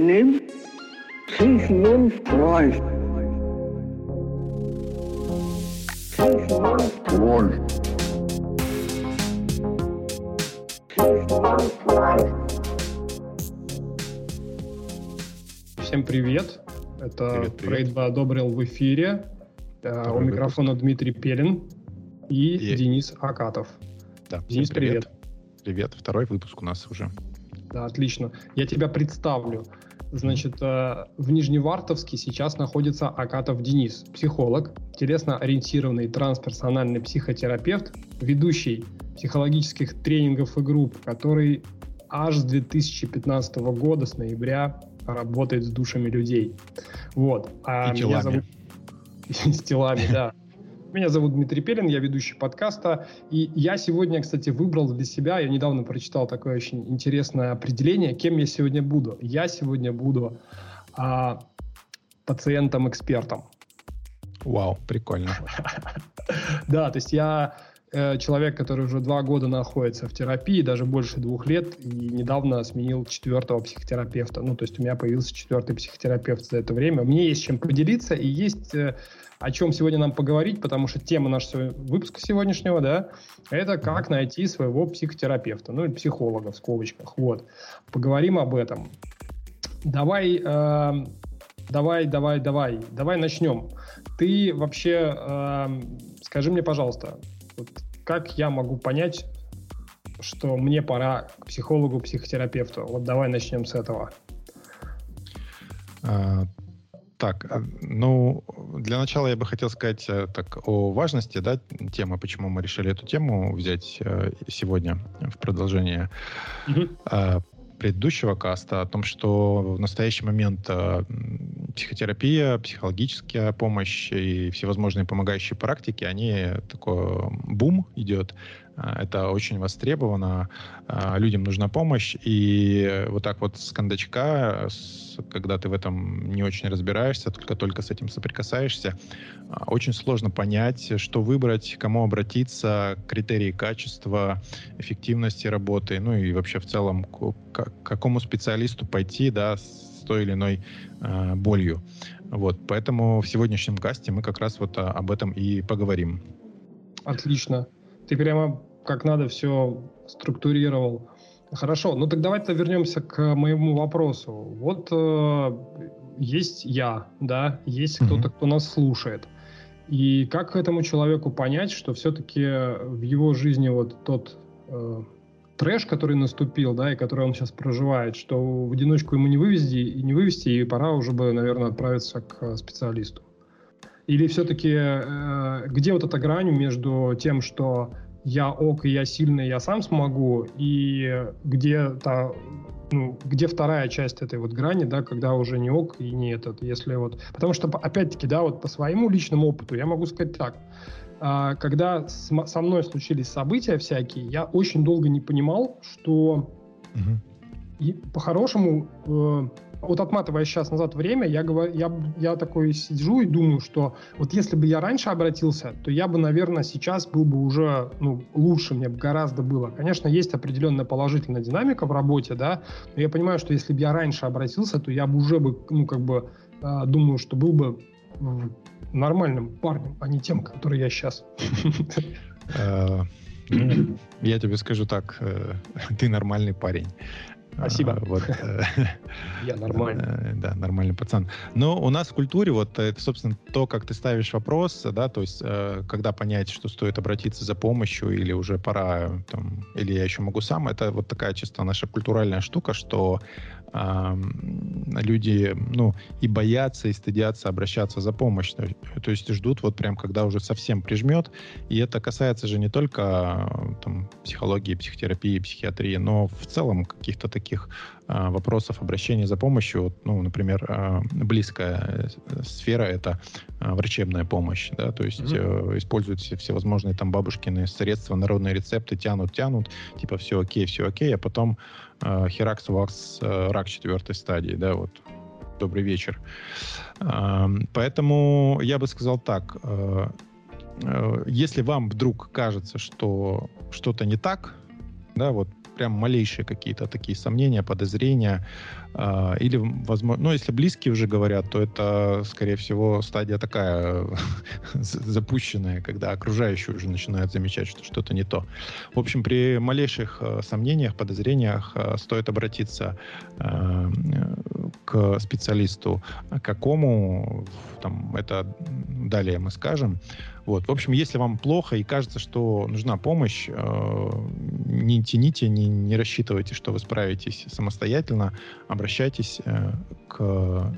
name Sigmund Freud. Sigmund Freud. Sigmund Freud. Всем привет. Это Привет, привет. Фрейд бы одобрил в эфире. Э, Второй У микрофона Дмитрий Пелин и И- Денис Акатов. Да, всем Денис, привет. Привет, второй выпуск у нас уже. Да, отлично. Я тебя представлю. Значит, э, в Нижневартовске сейчас находится Акатов Денис, психолог, телесно-ориентированный трансперсональный психотерапевт, ведущий психологических тренингов и групп, который аж с 2015 года, с ноября, работает с душами людей. Вот. А И меня телами. зовут- С телами, да. Меня зовут Дмитрий Пелин, я ведущий подкаста. И я сегодня, кстати, выбрал для себя, я недавно прочитал такое очень интересное определение, кем я сегодня буду. Я сегодня буду а, пациентом-экспертом. Вау, прикольно. Да, то есть я человек, который уже два года находится в терапии, даже больше двух лет, и недавно сменил четвертого психотерапевта. Ну, то есть у меня появился четвертый психотерапевт за это время. Мне есть чем поделиться и есть э, о чем сегодня нам поговорить, потому что тема нашего выпуска сегодняшнего, да, это как найти своего психотерапевта, ну, или психолога в скобочках. Вот. Поговорим об этом. Давай, э, давай, давай, давай, давай начнем. Ты вообще, э, скажи мне, пожалуйста, вот как я могу понять, что мне пора к психологу, психотерапевту? Вот давай начнем с этого. А, Так, а, ну, для начала я бы хотел сказать э, так о важности, да, темы, почему мы решили эту тему взять э, сегодня в продолжение э, предыдущего каста, о том, что в настоящий момент э, психотерапия, психологическая помощь и всевозможные помогающие практики, они такой бум идет. Э, Это очень востребовано, э, людям нужна помощь, и вот так вот с кондачка, когда ты в этом не очень разбираешься, только-только с этим соприкасаешься, а, очень сложно понять, что выбрать, кому обратиться, критерии качества, эффективности работы, ну и вообще в целом к какому специалисту пойти, да, с той или иной э, болью. Вот, поэтому в сегодняшнем касте мы как раз вот а, об этом и поговорим. Отлично. Ты прямо как надо все структурировал. Хорошо, ну так давайте вернемся к моему вопросу. Вот э, есть я, да, есть кто-то, кто нас слушает. И как этому человеку понять, что все-таки в его жизни вот тот э, трэш, который наступил, да, и который он сейчас проживает, что в одиночку ему не вывести и не вывести, и пора уже бы, наверное, отправиться к э, специалисту. Или все-таки э, где вот эта грань между тем, что я ок, и я сильный, я сам смогу, и где та, ну, где вторая часть этой вот грани, да, когда уже не ок и не этот, если вот, потому что опять-таки, да, вот по своему личному опыту я могу сказать так, когда с м- со мной случились события всякие, я очень долго не понимал, что и по-хорошему, э, вот отматывая сейчас назад время, я, говорю, я, я такой сижу и думаю, что вот если бы я раньше обратился, то я бы, наверное, сейчас был бы уже ну, лучше, мне бы гораздо было. Конечно, есть определенная положительная динамика в работе, да, но я понимаю, что если бы я раньше обратился, то я бы уже бы, ну, как бы, э, думаю, что был бы нормальным парнем, а не тем, который я сейчас. Э, ну, Я тебе скажу так, э, ты нормальный парень. Спасибо. А, Вот, э, Я нормальный. Да, нормальный пацан. Но у нас в культуре вот это, собственно, то, как ты ставишь вопрос, да, то есть когда понять, что стоит обратиться за помощью или уже пора, там, или я еще могу сам, это вот такая чисто наша культуральная штука, что люди, ну, и боятся, и стыдятся обращаться за помощью. То, есть ждут вот прям, когда уже совсем прижмет. И это касается же не только э, там, психологии, психотерапии, психиатрии, но в целом каких-то таких а, вопросов обращения за помощью. Вот, ну, например, а, близкая э, сфера это а, врачебная помощь, да, то есть Мгм. э, используют все всевозможные там бабушкины средства, народные рецепты, тянут, тянут, типа все окей, все окей, а потом херакс у вас э, рак четвертой стадии, да, вот. Добрый вечер. А, Поэтому я бы сказал так. Если вам вдруг кажется, что что-то не так, да, вот прям малейшие какие-то такие сомнения, подозрения, э, или, возможно, ну, если близкие уже говорят, то это, скорее всего, стадия такая запущенная, когда окружающие уже начинают замечать, что что-то не то. В общем, при малейших э, сомнениях, подозрениях э, стоит обратиться э, к специалисту. Какому, там, это далее мы скажем. Вот. В общем, если вам плохо и кажется, что нужна помощь, э, не тяните, не, не рассчитывайте, что вы справитесь самостоятельно. Обращайтесь э, к,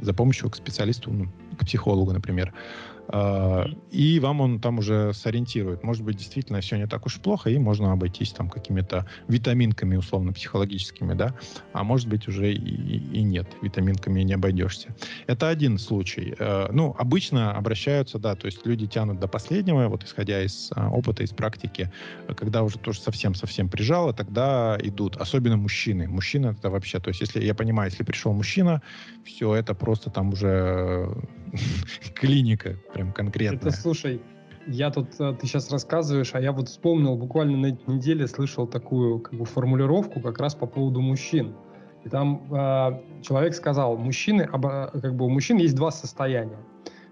за помощью к специалисту, ну, к психологу, например. А, и вам он там уже сориентирует. Может быть, действительно все не так уж плохо, и можно обойтись там какими-то витаминками, условно-психологическими, да, а может быть уже и, и нет, витаминками не обойдешься. Это один случай. Э, ну, обычно обращаются, да, то есть люди тянут до последнего, вот исходя из а, опыта, из практики, когда уже тоже совсем-совсем прижало, тогда идут, особенно мужчины. Мужчина это вообще, то есть если, я понимаю, если пришел мужчина, все, это просто там уже клиника, прям конкретно. Это, слушай, я тут, э, ты сейчас рассказываешь, а я вот вспомнил, буквально на этой неделе слышал такую как бы формулировку как раз по поводу мужчин. И там э, человек сказал, мужчины, как бы у мужчин есть два состояния.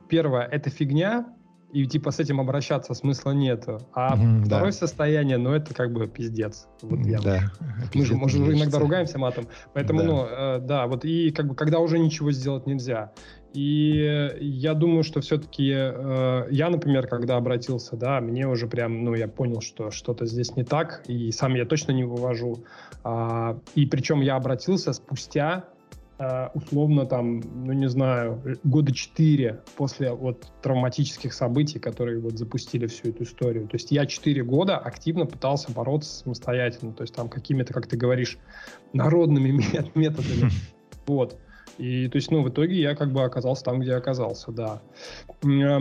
Первое – это фигня, и типа с этим обращаться смысла нет. А mm, второе да. состояние, ну это как бы пиздец. Вот я да. Мы же, может, иногда ругаемся матом. Поэтому, да. ну, э, да, вот и как бы когда уже ничего сделать нельзя. И я думаю, что все-таки э, я, например, когда обратился, да, мне уже прям, ну, я понял, что что-то здесь не так, и сам я точно не вывожу. А, и причем я обратился спустя условно там, ну не знаю, года четыре после вот травматических событий, которые вот запустили всю эту историю. То есть я четыре года активно пытался бороться самостоятельно, то есть там какими-то, как ты говоришь, народными методами. Вот. И то есть, ну, в итоге я как бы оказался там, где оказался, да. Э,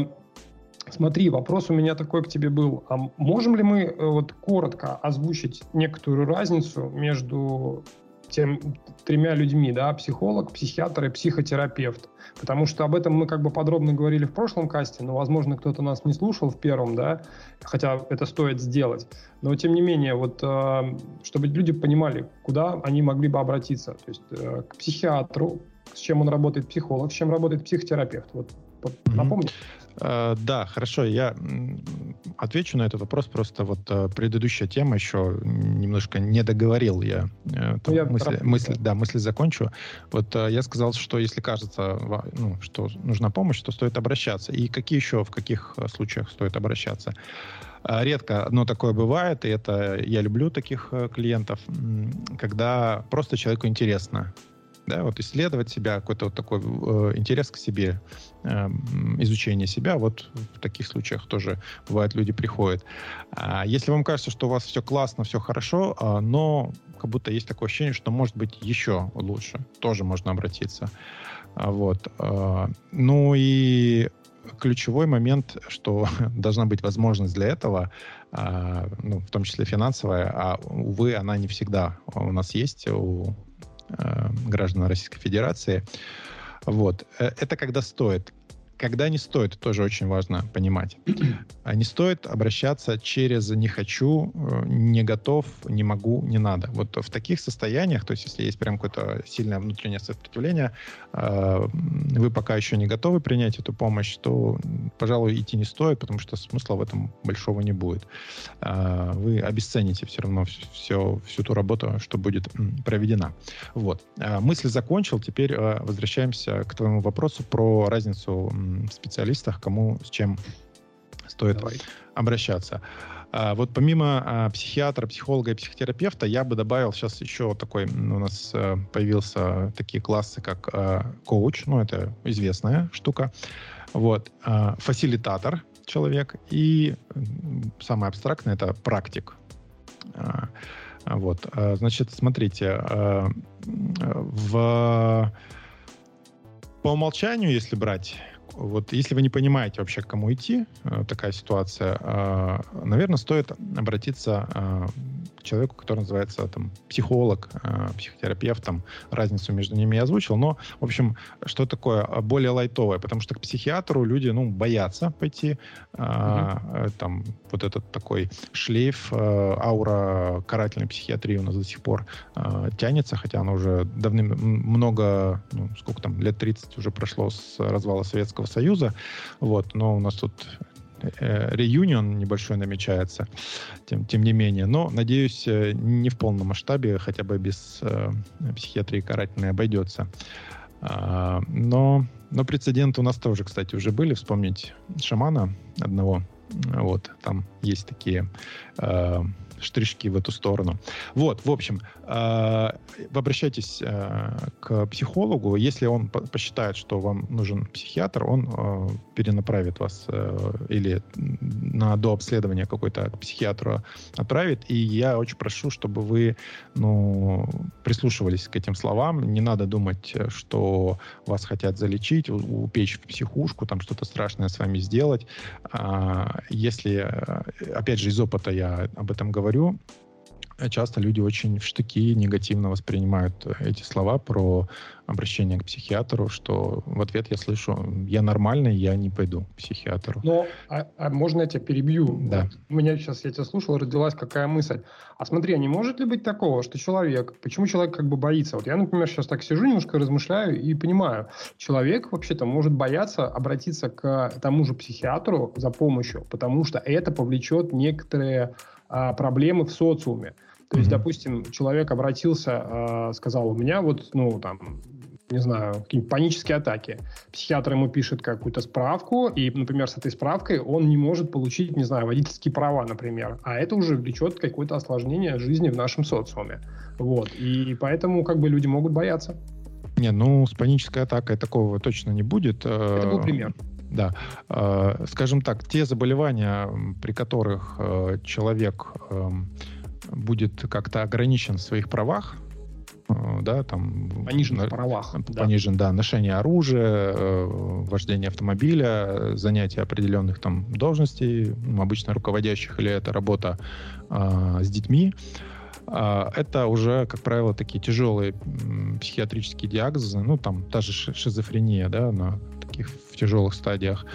смотри, вопрос у меня такой к тебе был. А можем ли мы э, вот коротко озвучить некоторую разницу между тем тремя людьми, да, психолог, психиатр и психотерапевт. Потому что об этом мы как бы подробно говорили в прошлом касте, но, возможно, кто-то нас не слушал в первом, да, хотя это стоит сделать. Но, тем не менее, вот, э, чтобы люди понимали, куда они могли бы обратиться. То есть э, к психиатру, с чем он работает психолог, с чем работает психотерапевт. Вот mm-hmm. напомни. Uh, да, хорошо, я отвечу на этот вопрос. Просто вот uh, предыдущая тема еще немножко не договорил я. Uh, ну, я мысли, мысль, да, мысль закончу. Вот я сказал, что если кажется, ну, что нужна помощь, то стоит обращаться. И какие еще, в каких случаях стоит обращаться? Редко одно такое бывает, и это я люблю таких клиентов, когда просто человеку интересно да, вот исследовать себя, какой-то вот такой э, интерес к себе, э, изучение себя, вот в таких случаях тоже бывает люди приходят. А если вам кажется, что у вас все классно, все хорошо, э, но как будто есть такое ощущение, что может быть еще лучше, тоже можно обратиться. А, вот. Э, ну и ключевой момент, что должна быть возможность для этого, а, ну, в том числе финансовая, а, увы, она не всегда у нас есть, у граждан Российской Федерации. Вот. Э, это когда стоит. Когда не стоит, тоже очень важно понимать. А не стоит обращаться через «не хочу», э, «не готов», «не могу», «не надо». Вот в таких состояниях, то есть если есть прям какое-то сильное внутреннее сопротивление, э, вы пока еще не готовы принять эту помощь, то, пожалуй, идти не стоит, потому что смысла в этом большого не будет. Вы обесцените все равно все, всю ту работу, что будет проведена. Вот. Мысль закончил, теперь возвращаемся к твоему вопросу про разницу специалистах, кому с чем стоит Давай. обращаться. А, вот помимо а, психиатра, психолога и психотерапевта, я бы добавил сейчас еще такой, у нас а, появился такие классы, как а, коуч, ну это известная штука, вот, фасилитатор человек и самое абстрактное это практик. Вот, значит, смотрите, в по умолчанию, если брать вот если вы не понимаете вообще, к кому идти, э, такая ситуация, э, наверное, стоит обратиться э, человеку, который называется там психолог, э, психотерапевт, там разницу между ними я озвучил, но, в общем, что такое более лайтовое, потому что к психиатру люди, ну, боятся пойти, mm-hmm. там вот этот такой шлейф, аура карательной психиатрии у нас до сих пор тянется, хотя она уже давным много, ну, сколько там, лет 30 уже прошло с развала Советского Союза, вот, но у нас тут Э, реюнион небольшой намечается, тем, тем не менее. Но, надеюсь, э, не в полном масштабе, хотя бы без э, психиатрии карательной обойдется. А, но, но прецеденты у нас тоже, кстати, уже были. Вспомнить шамана одного. Вот, там есть такие э, штришки в эту сторону. Вот, в общем, э, обращайтесь э, к психологу. Если он посчитает, что вам нужен психиатр, он э, перенаправит вас э, или на дообследование какой-то к психиатру отправит. И я очень прошу, чтобы вы ну, прислушивались к этим словам. Не надо думать, что вас хотят залечить, упечь в психушку, там что-то страшное с вами сделать. А, если, э, опять же, из опыта я об этом говорю, говорю, часто люди очень в штыки негативно воспринимают эти слова про обращение к психиатру, что в ответ я слышу, я нормальный, я не пойду к психиатру. Но, а, а можно я тебя перебью? Да. У меня сейчас, я тебя слушал, родилась какая мысль. А смотри, а не может ли быть такого, что человек, почему человек как бы боится? Вот я, например, сейчас так сижу, немножко размышляю и понимаю, человек вообще-то может бояться обратиться к тому же психиатру за помощью, потому что это повлечет некоторые а, проблемы в социуме. То есть, mm-hmm. допустим, человек обратился, а, сказал, у меня вот, ну, там, не знаю, какие-нибудь панические атаки. Психиатр ему пишет какую-то справку, и, например, с этой справкой он не может получить, не знаю, водительские права, например. А это уже влечет какое-то осложнение жизни в нашем социуме. Вот. И поэтому как бы люди могут бояться. Не, ну, с панической атакой такого точно не будет. Это был пример. Да. Э, скажем так, те заболевания, при которых э, человек эм, будет как-то ограничен в своих правах, э, да, там... Понижен в правах. Понижен, да. да, ношение оружия, вождение автомобиля, занятие определенных там должностей, ну, обычно руководящих, или это работа с детьми. Это уже, как правило, такие тяжелые психиатрические диагнозы, ну, там, та же шизофрения, да, на таких в тяжелых стадиях.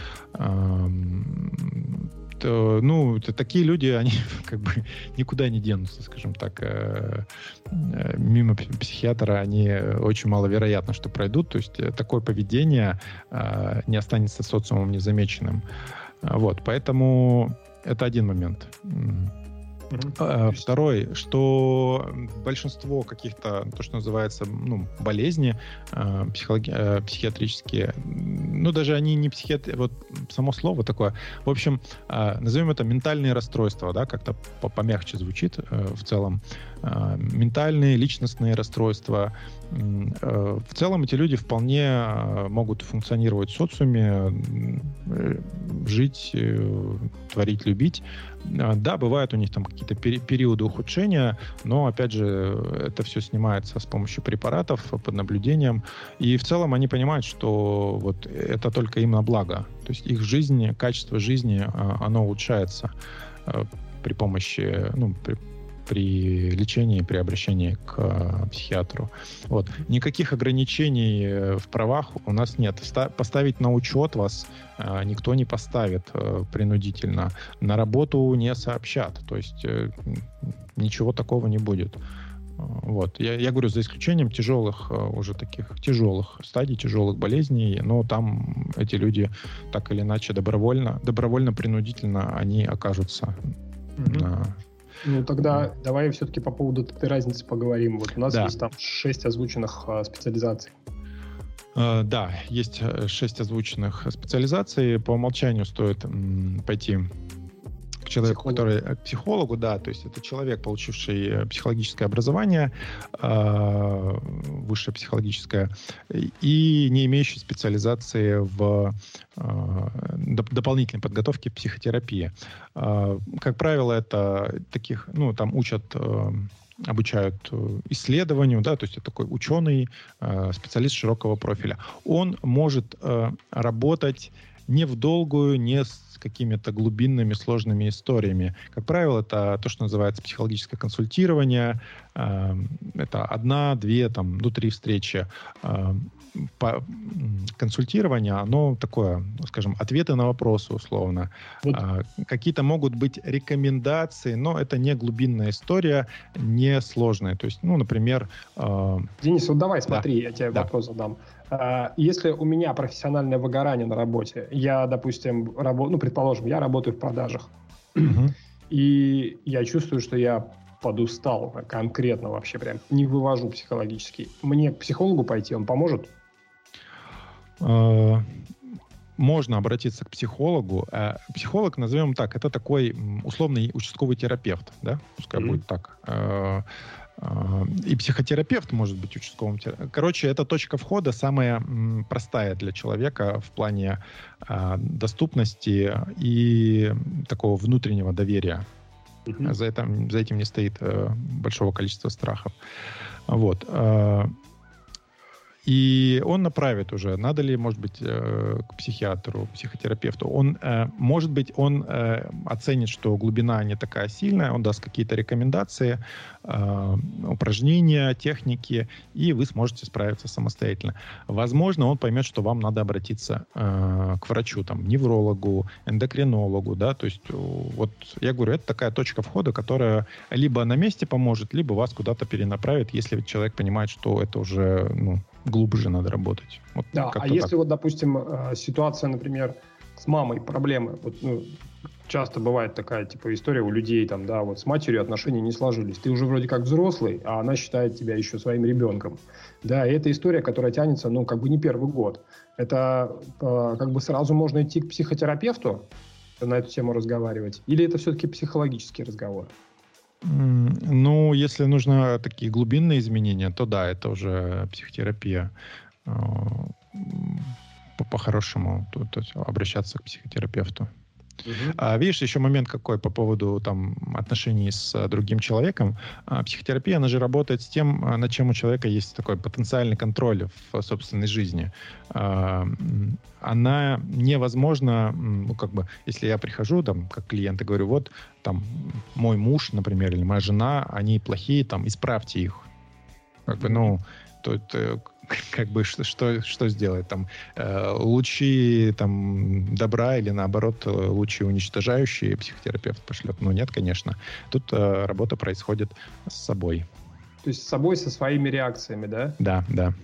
То, ну, то, такие люди, они как бы никуда не денутся, скажем так. Э, э, мимо психиатра они очень маловероятно, что пройдут. То есть э, такое поведение не останется социумом незамеченным. Вот, поэтому это один момент. Mm-hmm. Второй, что большинство каких-то, то, что называется, ну, болезни э, психологи- э, психиатрические, ну, даже они не психиатри... Вот само слово такое. В общем, назовем это ментальные расстройства, да, как-то помягче звучит в целом. Ментальные, личностные расстройства. В целом эти люди вполне могут функционировать в социуме, жить, творить, любить. Да, бывают у них там какие-то периоды ухудшения, но, опять же, это все снимается с помощью препаратов под наблюдением. И в целом они понимают, что вот это только им на благо. То есть их жизнь, качество жизни, оно улучшается при помощи, ну, при, при лечении, при обращении к э, психиатру. Вот. Никаких ограничений э, в правах у нас нет. Ста- поставить на учет вас э, никто не поставит э, принудительно. На работу не сообщат. То есть э, ничего такого не будет. Вот. Я, я говорю, за исключением тяжелых, уже таких тяжелых стадий, тяжелых болезней, но там эти люди так или иначе добровольно, добровольно-принудительно они окажутся mm-hmm. на ну, тогда давай все-таки по поводу этой разницы поговорим. Вот у нас да. есть там шесть озвученных а, специализаций. Uh, да, есть э, шесть озвученных специализаций. По умолчанию стоит пойти человеку, Психолог. который к психологу, да, то есть это человек, получивший э, психологическое образование, э, высшее психологическое, и не имеющий специализации в э, дополнительной подготовке психотерапии. Э, как правило, это таких, ну, там учат э, обучают э, исследованию, да, то есть это такой ученый, э, специалист широкого профиля. Он может э, работать не в долгую, не с какими-то глубинными, сложными историями. Как правило, это то, что называется психологическое консультирование. Э, это одна, две, там, ну, три встречи. Э, по, консультирование, оно такое, скажем, ответы на вопросы условно. Вот. Какие-то могут быть рекомендации, но это не глубинная история, не сложная. То есть, ну, например... Денис, вот давай смотри, да. я тебе да. вопрос задам. А, если у меня профессиональное выгорание на работе, я, допустим, рабо- ну, предположим, я работаю в продажах, и я чувствую, что я подустал конкретно вообще прям, не вывожу психологически. Мне к психологу пойти, он поможет? А, можно обратиться к психологу. А, психолог, назовем так, это такой условный участковый терапевт, да, пускай mm-hmm. будет так. А, и психотерапевт может быть участковым терапевтом. Короче, эта точка входа самая простая для человека в плане доступности и такого внутреннего доверия. Mm-hmm. За, этим, за этим не стоит э, большого количества страхов. Вот. И он направит уже, надо ли, может быть, э, к психиатру, психотерапевту. Он, э, может быть, он э, оценит, что глубина не такая сильная, он даст какие-то рекомендации, упражнения, техники, и вы сможете справиться самостоятельно. Возможно, он поймет, что вам надо обратиться к врачу, там, неврологу, эндокринологу, да, то есть вот я говорю, это такая точка входа, которая либо на месте поможет, либо вас куда-то перенаправит, если человек понимает, что это уже, ну, глубже надо работать. Вот да, а если так. вот, допустим, э, ситуация, например, с мамой проблемы, вот, ну, часто бывает такая типа история у людей там, да, вот с матерью отношения не сложились. Ты уже вроде как взрослый, а она считает тебя еще своим ребенком. Да, и это история, которая тянется, ну, как бы не первый год. Это э, как бы сразу можно идти к психотерапевту на эту тему разговаривать, или это все-таки психологический разговор? Ну, если нужно такие глубинные изменения, то да, это уже психотерапия. А, по-хорошему, то, то обращаться к психотерапевту. Угу. А, видишь, еще момент какой по поводу там, отношений с а, другим человеком. А, психотерапия, она же работает с тем, а, над чем у человека есть такой потенциальный контроль в собственной жизни. А, она невозможна, ну, как бы, если я прихожу, там, как клиент, и говорю, вот, там, мой муж, например, или моя жена, они плохие, там, исправьте их. Как бы, ну, то, то как бы что, что, что сделать? Там, э, лучи там, добра или наоборот лучи уничтожающие психотерапевт пошлет? Ну нет, конечно. Тут э, работа происходит с собой. То есть с собой, со своими реакциями, да? Да, да.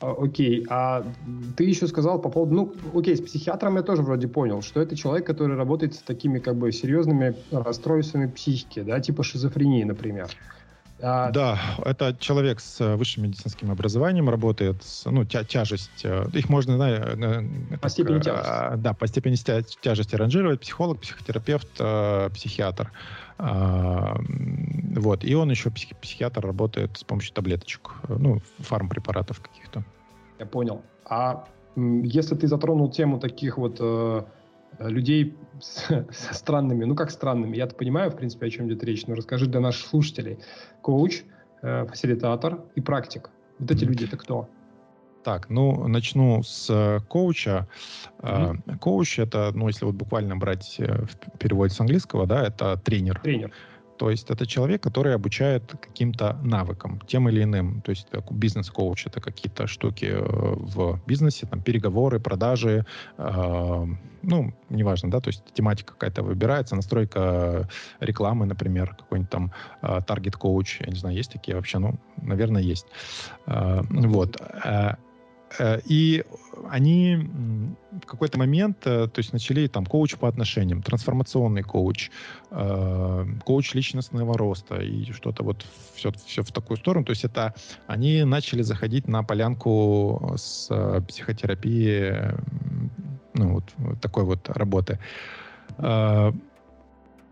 А, окей, а ты еще сказал по поводу, ну, окей, с психиатром я тоже вроде понял, что это человек, который работает с такими как бы серьезными расстройствами психики, да, типа шизофрении, например. А... Да, это человек с э, высшим медицинским образованием работает, с, ну, тя тяжесть, э, их можно, да, э, по так, степени тяжести. Да, по степени тяжести ранжировать, психолог, психотерапевт, психиатр. А, вот, и он еще психи психиатр работает с помощью таблеточек, ну, фармпрепаратов каких-то. Я понял. А если ты затронул тему таких вот Э, людей с, со странными, ну как странными, я-то понимаю, в принципе, о чем идет речь, но расскажи для наших слушателей. Коуч, э, фасилитатор и практик. Вот эти люди это кто? Так, ну, начну с э, коуча. Mm-hmm. Коуч — это, ну, если вот буквально брать в переводе с английского, да, это тренер. Тренер. То есть это человек, который обучает каким-то навыкам, тем или иным. То есть бизнес-коуч — это какие-то штуки э, в бизнесе, там, переговоры, продажи, э, ну, неважно, да, то есть тематика какая-то выбирается, настройка рекламы, например, какой-нибудь там таргет-коуч, я не знаю, есть такие вообще, ну, наверное, есть. Э, вот. Э, и они в какой-то момент, э, то есть начали там коуч по отношениям, трансформационный коуч, э, коуч личностного роста и что-то вот все, все в такую сторону. То есть это они начали заходить на полянку с психотерапией, ну вот такой вот работы.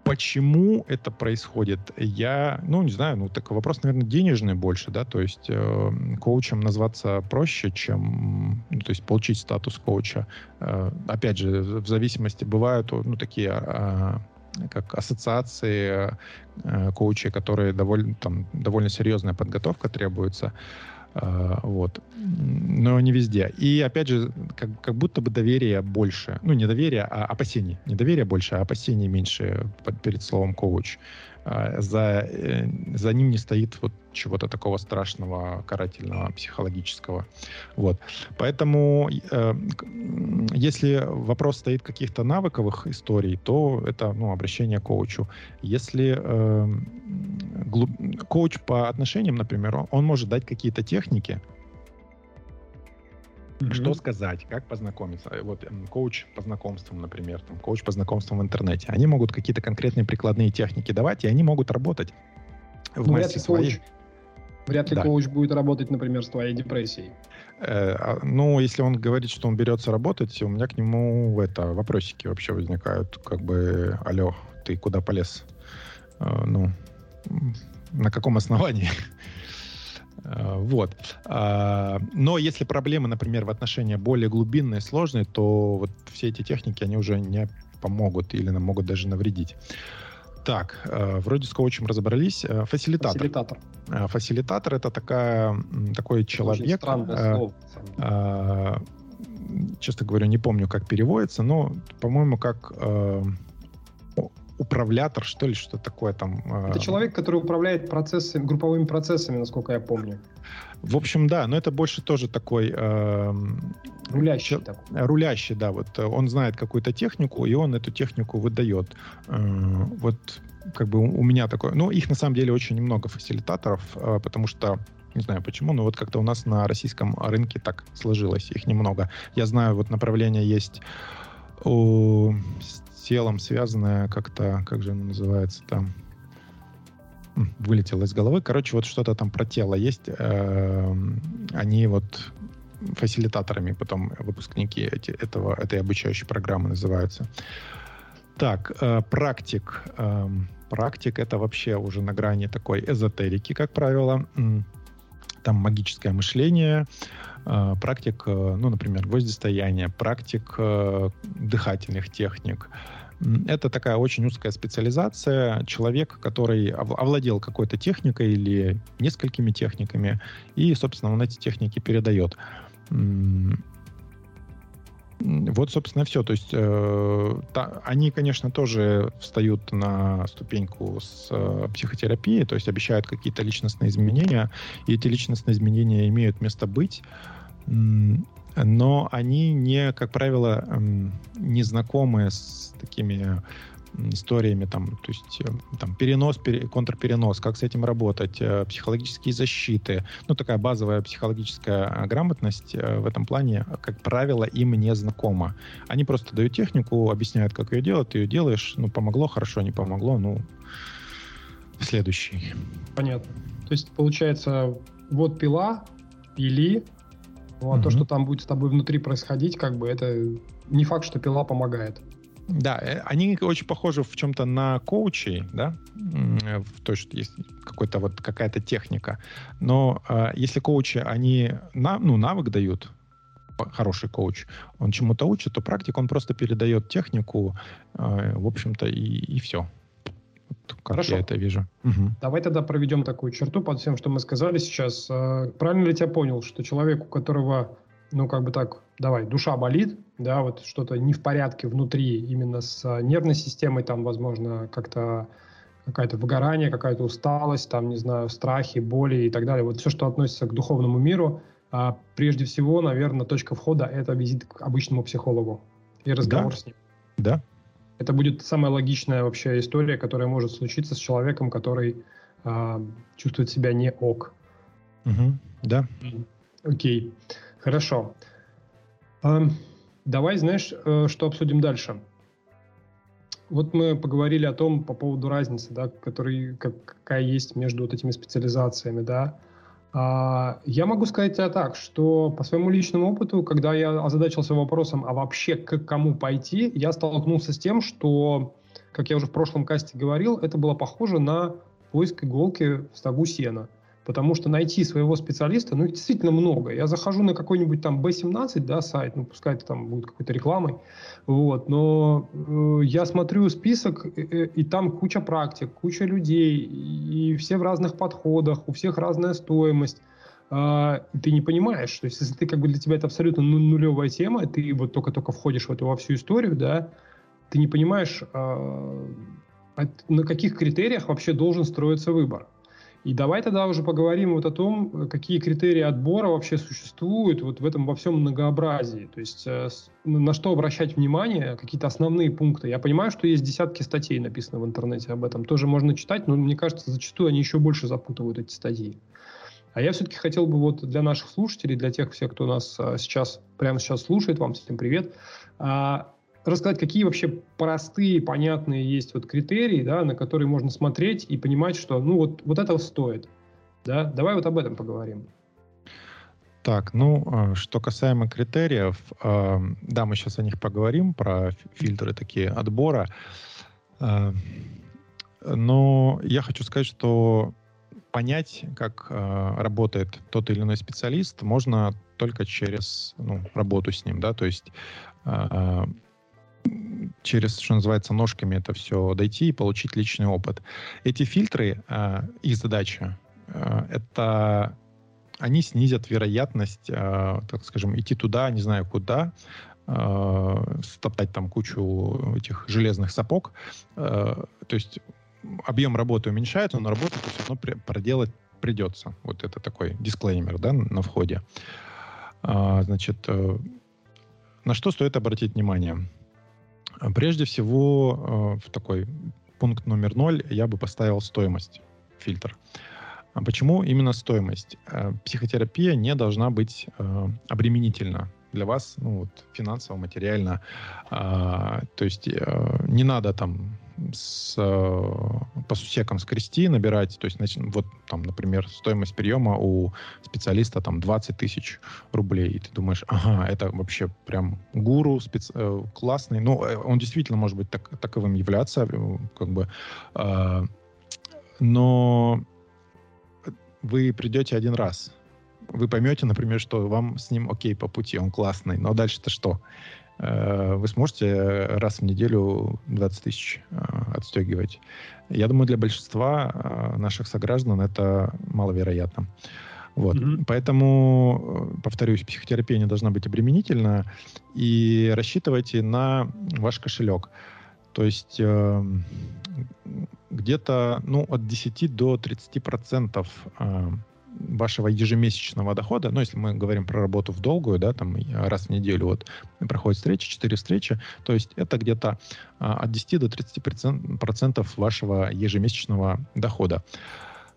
Почему это происходит? Я, ну, не знаю, ну, такой вопрос, наверное, денежный больше, да, то есть э, коучем назваться проще, чем, ну, то есть получить статус коуча. Э, опять же, в зависимости бывают, ну, такие э, как ассоциации э, коучей, которые довольно, там, довольно серьезная подготовка требуется. Вот. Но не везде. И опять же, как, как будто бы доверие больше. Ну, не доверие, а опасений. Не доверие больше, а опасений меньше под, перед словом коуч. А, за, э, за ним не стоит вот чего-то такого страшного, карательного, психологического. Вот. Поэтому, э, если вопрос стоит каких-то навыковых историй, то это ну, обращение к коучу. Если э, глуб... коуч по отношениям, например, он может дать какие-то техники, Mm-hmm. Что сказать, как познакомиться. Вот коуч по знакомствам, например, там, коуч по знакомствам в интернете. Они могут какие-то конкретные прикладные техники давать, и они могут работать в ну, массе своей. Коуч, вряд ли да. коуч будет работать, например, с твоей депрессией. Э, а, ну, если он говорит, что он берется работать, у меня к нему это вопросики вообще возникают, как бы, алло, ты куда полез? Э, ну, на каком основании? Э, вот. А, но если проблемы, например, в отношениях более глубинные, сложные, то вот все эти техники, они уже не помогут или нам могут даже навредить. Так, э, вроде с коучем разобрались. Фасилитатор. Фасилитатор. Фасилитатор это такая, такой человек. Очень странное слово. А, честно говоря, не помню, как переводится, но, по-моему, как управлятор, что ли, что такое там. А, это человек, который управляет процессами, групповыми процессами, насколько я помню. В общем, да, но это больше тоже такой... Э, рулящий такой. Рулящий, да. Вот он знает какую-то технику, и он эту технику выдает. Э, вот как бы у меня такое... Ну, их на самом деле очень немного фасилитаторов, э, потому что не знаю почему, но вот как-то у нас на российском рынке так сложилось, их немного. Я знаю, вот направление есть у телом связанное как-то, как же оно называется там, вылетело из головы. Короче, вот что-то там про тело есть. Эм, они вот фасилитаторами потом выпускники эти, этого, этой обучающей программы называются. Так, э, практик. Э, практик это вообще уже на грани такой эзотерики, как правило. Там магическое мышление, э, практик, э, ну, например, гвоздистояния, практик э, дыхательных техник, это такая очень узкая специализация. Человек, который овладел какой-то техникой или несколькими техниками, и, собственно, он эти техники передает. Вот, собственно, все. То есть э, та, они, конечно, тоже встают на ступеньку с э, психотерапией, то есть обещают какие-то личностные изменения, и эти личностные изменения имеют место быть но они не, как правило, не знакомы с такими историями, там, то есть э, там, перенос, пере, контрперенос, как с этим работать, э, психологические защиты, ну, такая базовая психологическая а, грамотность э, в этом плане, как правило, им не знакома. Они просто дают технику, объясняют, как ее делать, ты ее делаешь, ну, помогло, хорошо, не помогло, ну, следующий. Понятно. То есть, получается, вот пила, пили, ну, а угу. то, что там будет с тобой внутри происходить, как бы это не факт, что пила помогает. Да, э, они очень похожи в чем-то на коучей, да, в то, что есть какой-то вот какая-то техника. Но э, если коучи, они на, ну, навык дают, хороший коуч, он чему-то учит, то практик, он просто передает технику, э, в общем-то, и, и все как Хорошо. я это вижу. Угу. Давай тогда проведем такую черту под всем, что мы сказали сейчас. А, правильно ли я понял, что человек, у которого, ну, как бы так, давай, душа болит, да, вот что-то не в порядке внутри, именно с а, нервной системой, там, возможно, как-то какое-то выгорание, какая-то усталость, там, не знаю, страхи, боли и так далее. Вот все, что относится к духовному миру, а прежде всего, наверное, точка входа – это визит к обычному психологу и разговор да. с ним. Да, это будет самая логичная вообще история, которая может случиться с человеком, который э, чувствует себя не ок. Угу, да. Окей, хорошо. Э, давай, знаешь, э, что обсудим дальше? Вот мы поговорили о том по поводу разницы, да, который, как, какая есть между вот этими специализациями, да. А, я могу сказать тебе так, что по своему личному опыту, когда я озадачился вопросом, а вообще к кому пойти, я столкнулся с тем, что, как я уже в прошлом касте говорил, это было похоже на поиск иголки в стогу сена. Потому что найти своего специалиста, ну, их действительно много. Я захожу на какой-нибудь там B17, да, сайт, ну, пускай это там будет какой-то рекламой, вот, но э, я смотрю список, и, и там куча практик, куча людей, и все в разных подходах, у всех разная стоимость. а, ты не понимаешь. То есть, если ты как бы для тебя это абсолютно нулевая тема, ты вот только-только входишь в эту во всю историю, да, ты не понимаешь, а, на каких критериях вообще должен строиться выбор. И давай тогда уже поговорим вот о том, какие критерии отбора вообще существуют вот в этом во всем многообразии. То есть э, на что обращать внимание, какие-то основные пункты. Я понимаю, что есть десятки статей написано в интернете об этом. Тоже можно читать, но мне кажется, зачастую они еще больше запутывают эти статьи. А я все-таки хотел бы вот для наших слушателей, для тех всех, кто нас а, сейчас, прямо сейчас слушает, вам всем привет, а, рассказать, какие вообще простые, понятные есть вот критерии, да, на которые можно смотреть и понимать, что ну вот, вот этого стоит. Да? Давай вот об этом поговорим. Так, ну, а, что касаемо критериев, да, мы сейчас о них поговорим, про фильтры такие отбора. Но я хочу сказать, что понять, как э, работает тот или иной специалист, можно только через ну, работу с ним, да, то есть э, через, что называется, ножками это все дойти и получить личный опыт. Эти фильтры, э, их задача, э, это они снизят вероятность, э, так скажем, идти туда, не знаю куда, э, стоптать там кучу этих железных сапог. Э, то есть объем работы уменьшается, но работу все равно при, проделать придется. Вот это такой дисклеймер, да, на входе. А, значит, э, на что стоит обратить внимание? Прежде всего, э, в такой пункт номер ноль я бы поставил стоимость, фильтр. А почему именно стоимость? Э, психотерапия не должна быть обременительна для вас, ну, вот, финансово, материально. А, то есть не надо там с, э, по сусекам скрести, набирать, то есть, вот там, например, стоимость приема у специалиста там 20 тысяч рублей, и ты думаешь, ага, это вообще прям гуру специ... Э, классный, ну, э, он действительно может быть так, таковым являться, как бы, э, но вы придете один раз, вы поймете, например, что вам с ним окей по пути, он классный, но дальше-то что? Э, вы сможете раз в неделю 20 тысяч э, отстегивать. Я думаю, для большинства э, наших сограждан это маловероятно. Вот. Mm-hmm. Поэтому, повторюсь, психотерапия не должна быть обременительна, и рассчитывайте на ваш кошелек. То есть э, где-то ну, от 10 до 30 процентов э, вашего ежемесячного дохода, ну, если мы говорим про работу в долгую, да, там раз в неделю вот проходит встречи, 4 встречи, то есть это где-то а, от 10 до 30 процентов вашего ежемесячного дохода.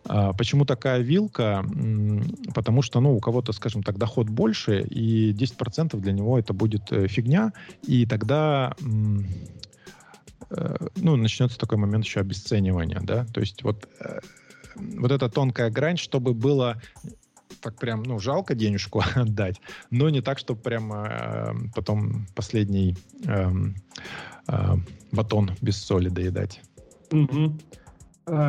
А, почему такая вилка? Потому что, ну, у кого-то, скажем так, доход больше, и 10% для него это будет э, фигня, и тогда э, ну, начнется такой момент еще обесценивания, да, то есть вот э, вот эта тонкая грань, чтобы было так прям, ну, жалко денежку отдать, но не так, чтобы прям э, потом последний э, э, батон без соли доедать. Угу.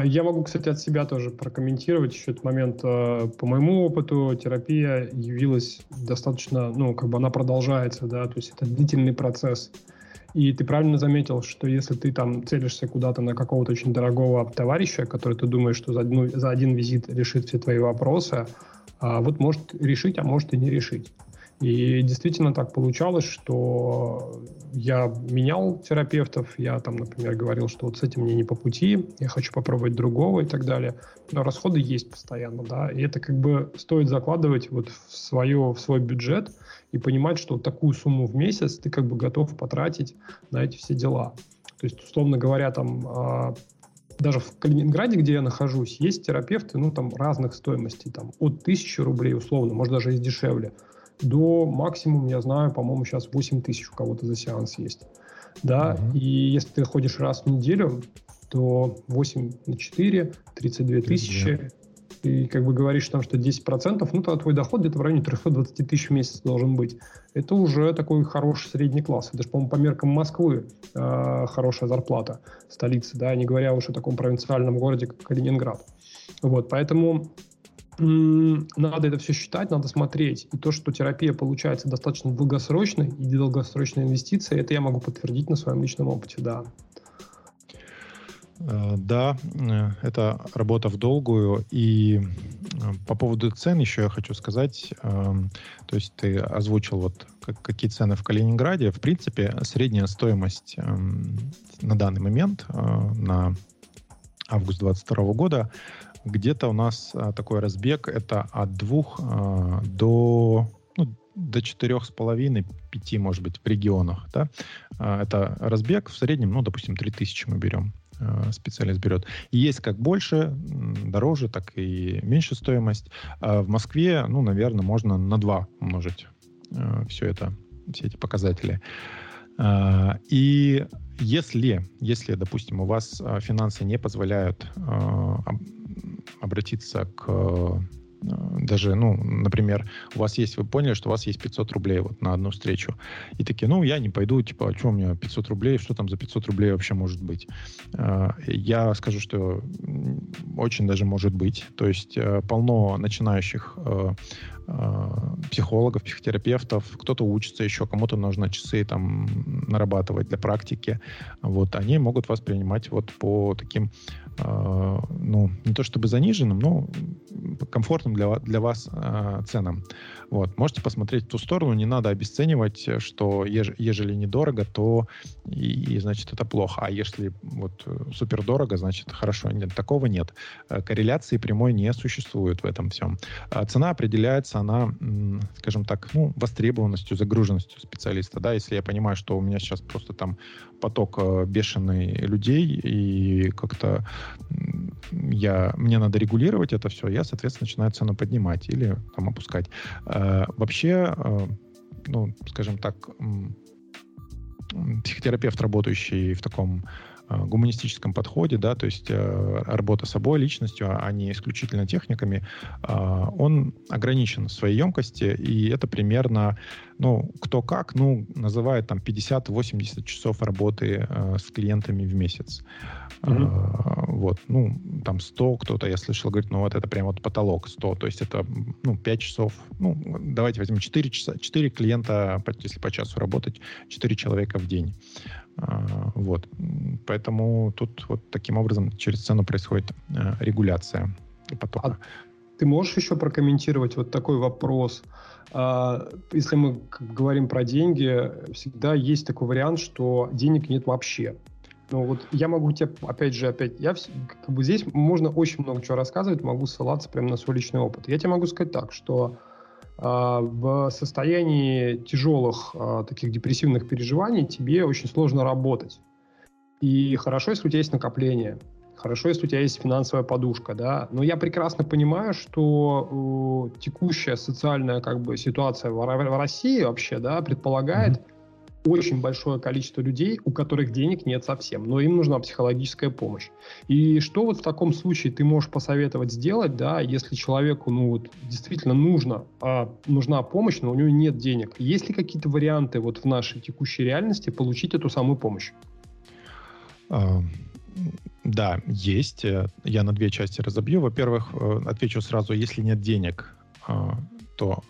Я могу, кстати, от себя тоже прокомментировать еще этот момент. Э, по моему опыту терапия явилась достаточно, ну, как бы она продолжается, да, то есть это длительный процесс. И ты правильно заметил, что если ты там целишься куда-то на какого-то очень дорогого товарища, который ты думаешь, что за, ну, за один визит решит все твои вопросы, а вот может решить, а может и не решить. И действительно так получалось, что я менял терапевтов, я там, например, говорил, что вот с этим мне не по пути, я хочу попробовать другого и так далее. Но расходы есть постоянно, да, и это как бы стоит закладывать вот в, свое, в свой бюджет – и понимать, что такую сумму в месяц ты как бы готов потратить на эти все дела. То есть, условно говоря, там а, даже в Калининграде, где я нахожусь, есть терапевты, ну, там, разных стоимостей, там, от 1000 рублей, условно, может, даже и дешевле, до максимум, я знаю, по-моему, сейчас 8 тысяч у кого-то за сеанс есть, да, uh-huh. и если ты ходишь раз в неделю, то 8 на 4, 32 тысячи, и как бы говоришь там, что 10%, ну, то твой доход где-то в районе 320 тысяч в месяц должен быть. Это уже такой хороший средний класс. Это же, по-моему, по меркам Москвы э, хорошая зарплата столицы, да, не говоря уж о таком провинциальном городе, как Калининград. Вот, поэтому надо это все считать, надо смотреть. И то, что терапия получается достаточно долгосрочной и долгосрочной инвестицией, это я могу подтвердить на своем личном опыте, да. Э, да, э, это работа в долгую. И э, по поводу цен еще я хочу сказать. Эм, то есть ты озвучил вот какие цены в Калининграде. В принципе, средняя стоимость эм, на данный момент, на август 2022 года, где-то у нас такой разбег это от двух до ну, до четырех с половиной, пяти, может быть, в регионах, да, это разбег в среднем, ну, допустим, 3000 мы берем. Э, специалист берет. Есть как больше, дороже, так и меньше стоимость. А в Москве, ну, наверное, можно на 2 умножить э, все это, все эти показатели. А, и если, если, допустим, у вас э, финансы не позволяют обратиться к даже, ну, например, у вас есть, вы поняли, что у вас есть 500 рублей вот на одну встречу. И такие, ну, я не пойду, типа, а что у меня 500 рублей, что там за 500 рублей вообще может быть? А, я скажу, что очень даже может быть. То есть э, полно начинающих э, э, психологов, психотерапевтов, кто-то учится еще, кому-то нужно часы там нарабатывать для практики. Вот, они могут вас принимать вот по таким Э, ну, не то чтобы заниженным, но комфортным для, для вас э, ценам. Вот. Можете посмотреть в ту сторону, не надо обесценивать, что еж, ежели недорого, то и, и значит это плохо, а если вот э, супер дорого, значит хорошо. Нет, такого нет. Э, корреляции прямой не существует в этом всем. А цена определяется, она, скажем так, ну, востребованностью, загруженностью специалиста. Да? Если я понимаю, что у меня сейчас просто там поток бешеный людей, и как-то я, мне надо регулировать это все, я, соответственно, начинаю цену поднимать или там опускать. Э, вообще, э, ну, скажем так, психотерапевт, работающий в таком Э, гуманистическом подходе, да, то есть э, работа собой, личностью, а не исключительно техниками, э, он ограничен в своей емкости, и это примерно, ну, кто как, ну, называет там 50-80 часов работы э, с клиентами в месяц. Mm-hmm. Э, вот, ну, там 100 кто-то, я слышал, говорит, ну, вот это прям вот потолок 100, то есть это, ну, 5 часов, ну, давайте возьмем 4 часа, 4 клиента, если по часу работать, 4 человека в день. А, вот. Поэтому тут вот таким образом через цену происходит э, регуляция потока. А ты можешь еще прокомментировать вот такой вопрос? А, если мы говорим про деньги, всегда есть такой вариант, что денег нет вообще. Ну вот я могу тебе, опять же, опять, я как бы здесь можно очень много чего рассказывать, могу ссылаться прямо на свой личный опыт. Я тебе могу сказать так, что в состоянии тяжелых а, таких депрессивных переживаний тебе очень сложно работать. И хорошо, если у тебя есть накопление, хорошо, если у тебя есть финансовая подушка, да, но я прекрасно понимаю, что текущая социальная как бы ситуация в, в России вообще, да, предполагает, mm-hmm очень большое количество людей, у которых денег нет совсем, но им нужна психологическая помощь. И что вот в таком случае ты можешь посоветовать сделать, да, если человеку, ну вот, действительно нужно, а, нужна помощь, но у него нет денег? Есть ли какие-то варианты вот в нашей текущей реальности получить эту самую помощь? Да, есть. Я на две части разобью. Во-первых, э, отвечу сразу, если нет денег, а, то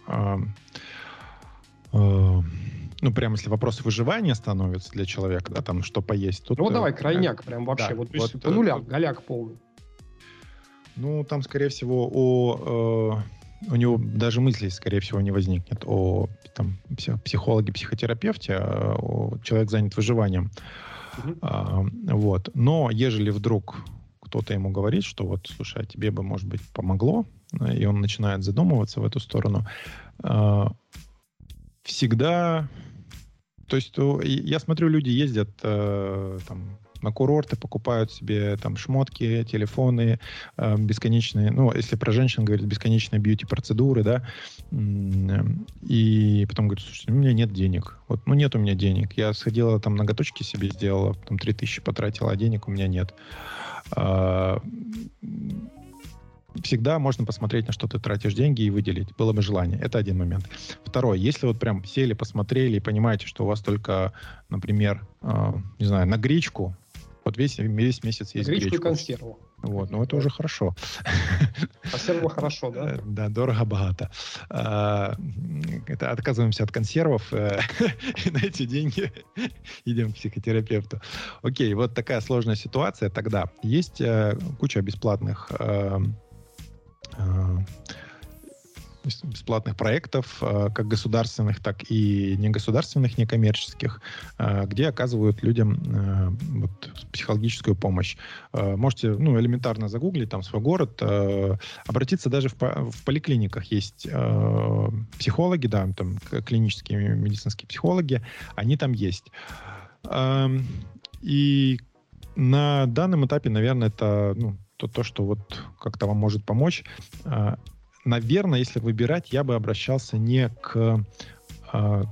ну, прям если вопрос выживания становится для человека, да, там, что поесть. Тут, ну, давай, э, крайняк прям вообще, да, вот, вот по нулям, тут, голяк полный. Ну, там, скорее всего, о, э, у него даже мысли, скорее всего, не возникнет о там, психологе, психотерапевте, а о, человек занят выживанием. А, вот. Но ежели вдруг кто-то ему говорит, что вот, слушай, а тебе бы, может быть, помогло, и он начинает задумываться в эту сторону, а, всегда то есть я смотрю, люди ездят э, там, на курорты, покупают себе там шмотки, телефоны, э, бесконечные, ну, если про женщин говорить, бесконечные бьюти-процедуры, да, и потом говорят, слушайте, у меня нет денег. Вот, ну, нет у меня денег. Я сходила там ноготочки себе сделала, там 3000 потратила, а денег у меня нет. А, всегда можно посмотреть, на что ты тратишь деньги и выделить. Было бы желание. Это один момент. Второй, если вот прям сели, посмотрели и понимаете, что у вас только, например, э, не знаю, на гречку, вот весь, весь месяц есть гречку. гречку. и консерву. Вот, но это уже хорошо. Консервы хорошо, да? Э, да, дорого-богато. А, это отказываемся от консервов э, и на эти деньги идем к психотерапевту. Окей, вот такая сложная ситуация тогда. Есть э, куча бесплатных бесплатных проектов, э, как государственных, так и негосударственных, некоммерческих, э, где оказывают людям э, вот, психологическую помощь. Можете ну, элементарно загуглить там свой город, обратиться даже в, в поликлиниках есть психологи, да, там клинические медицинские психологи, они там есть. Эм, и на данном этапе, наверное, это ну, то, то, что вот как-то вам может помочь наверное, если выбирать, я бы обращался не к... А,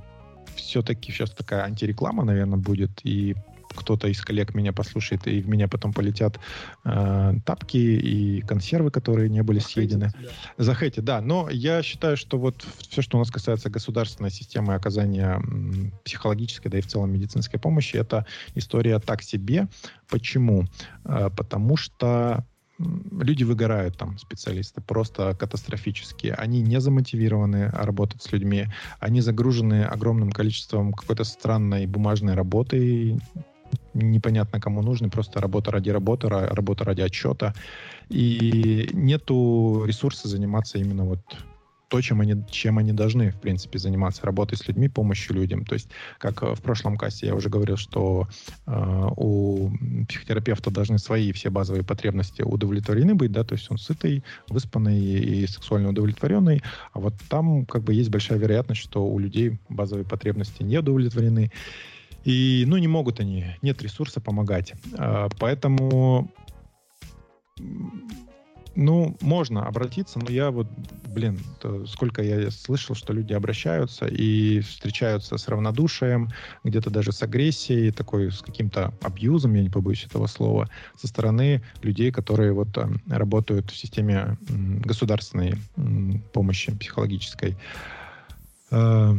все-таки сейчас такая антиреклама, наверное, будет, и кто-то из коллег меня послушает, и в меня потом полетят э, тапки и консервы, которые не были съедены. Да. Захейте, да. Но я считаю, что вот все, что у нас касается государственной системы оказания психологической, да и в целом медицинской помощи, это история так себе. Почему? Э, потому что люди выгорают там, специалисты, просто катастрофически. Они не замотивированы работать с людьми, они загружены огромным количеством какой-то странной бумажной работы, непонятно кому нужны, просто работа ради работы, работа ради отчета. И нету ресурса заниматься именно вот то, чем они, чем они должны, в принципе, заниматься, работой с людьми, помощью людям. То есть, как э, в прошлом касте я уже говорил, что э, у психотерапевта должны свои все базовые потребности удовлетворены быть, да, то есть он сытый, выспанный и сексуально удовлетворенный, а вот там как бы есть большая вероятность, что у людей базовые потребности не удовлетворены, и, ну, не могут они, нет ресурса помогать. Э, поэтому ну, можно обратиться, но я вот, блин, сколько я слышал, что люди обращаются и встречаются с равнодушием, где-то даже с агрессией, такой с каким-то абьюзом, я не побоюсь этого слова, со стороны людей, которые вот там, работают в системе государственной помощи психологической. Э,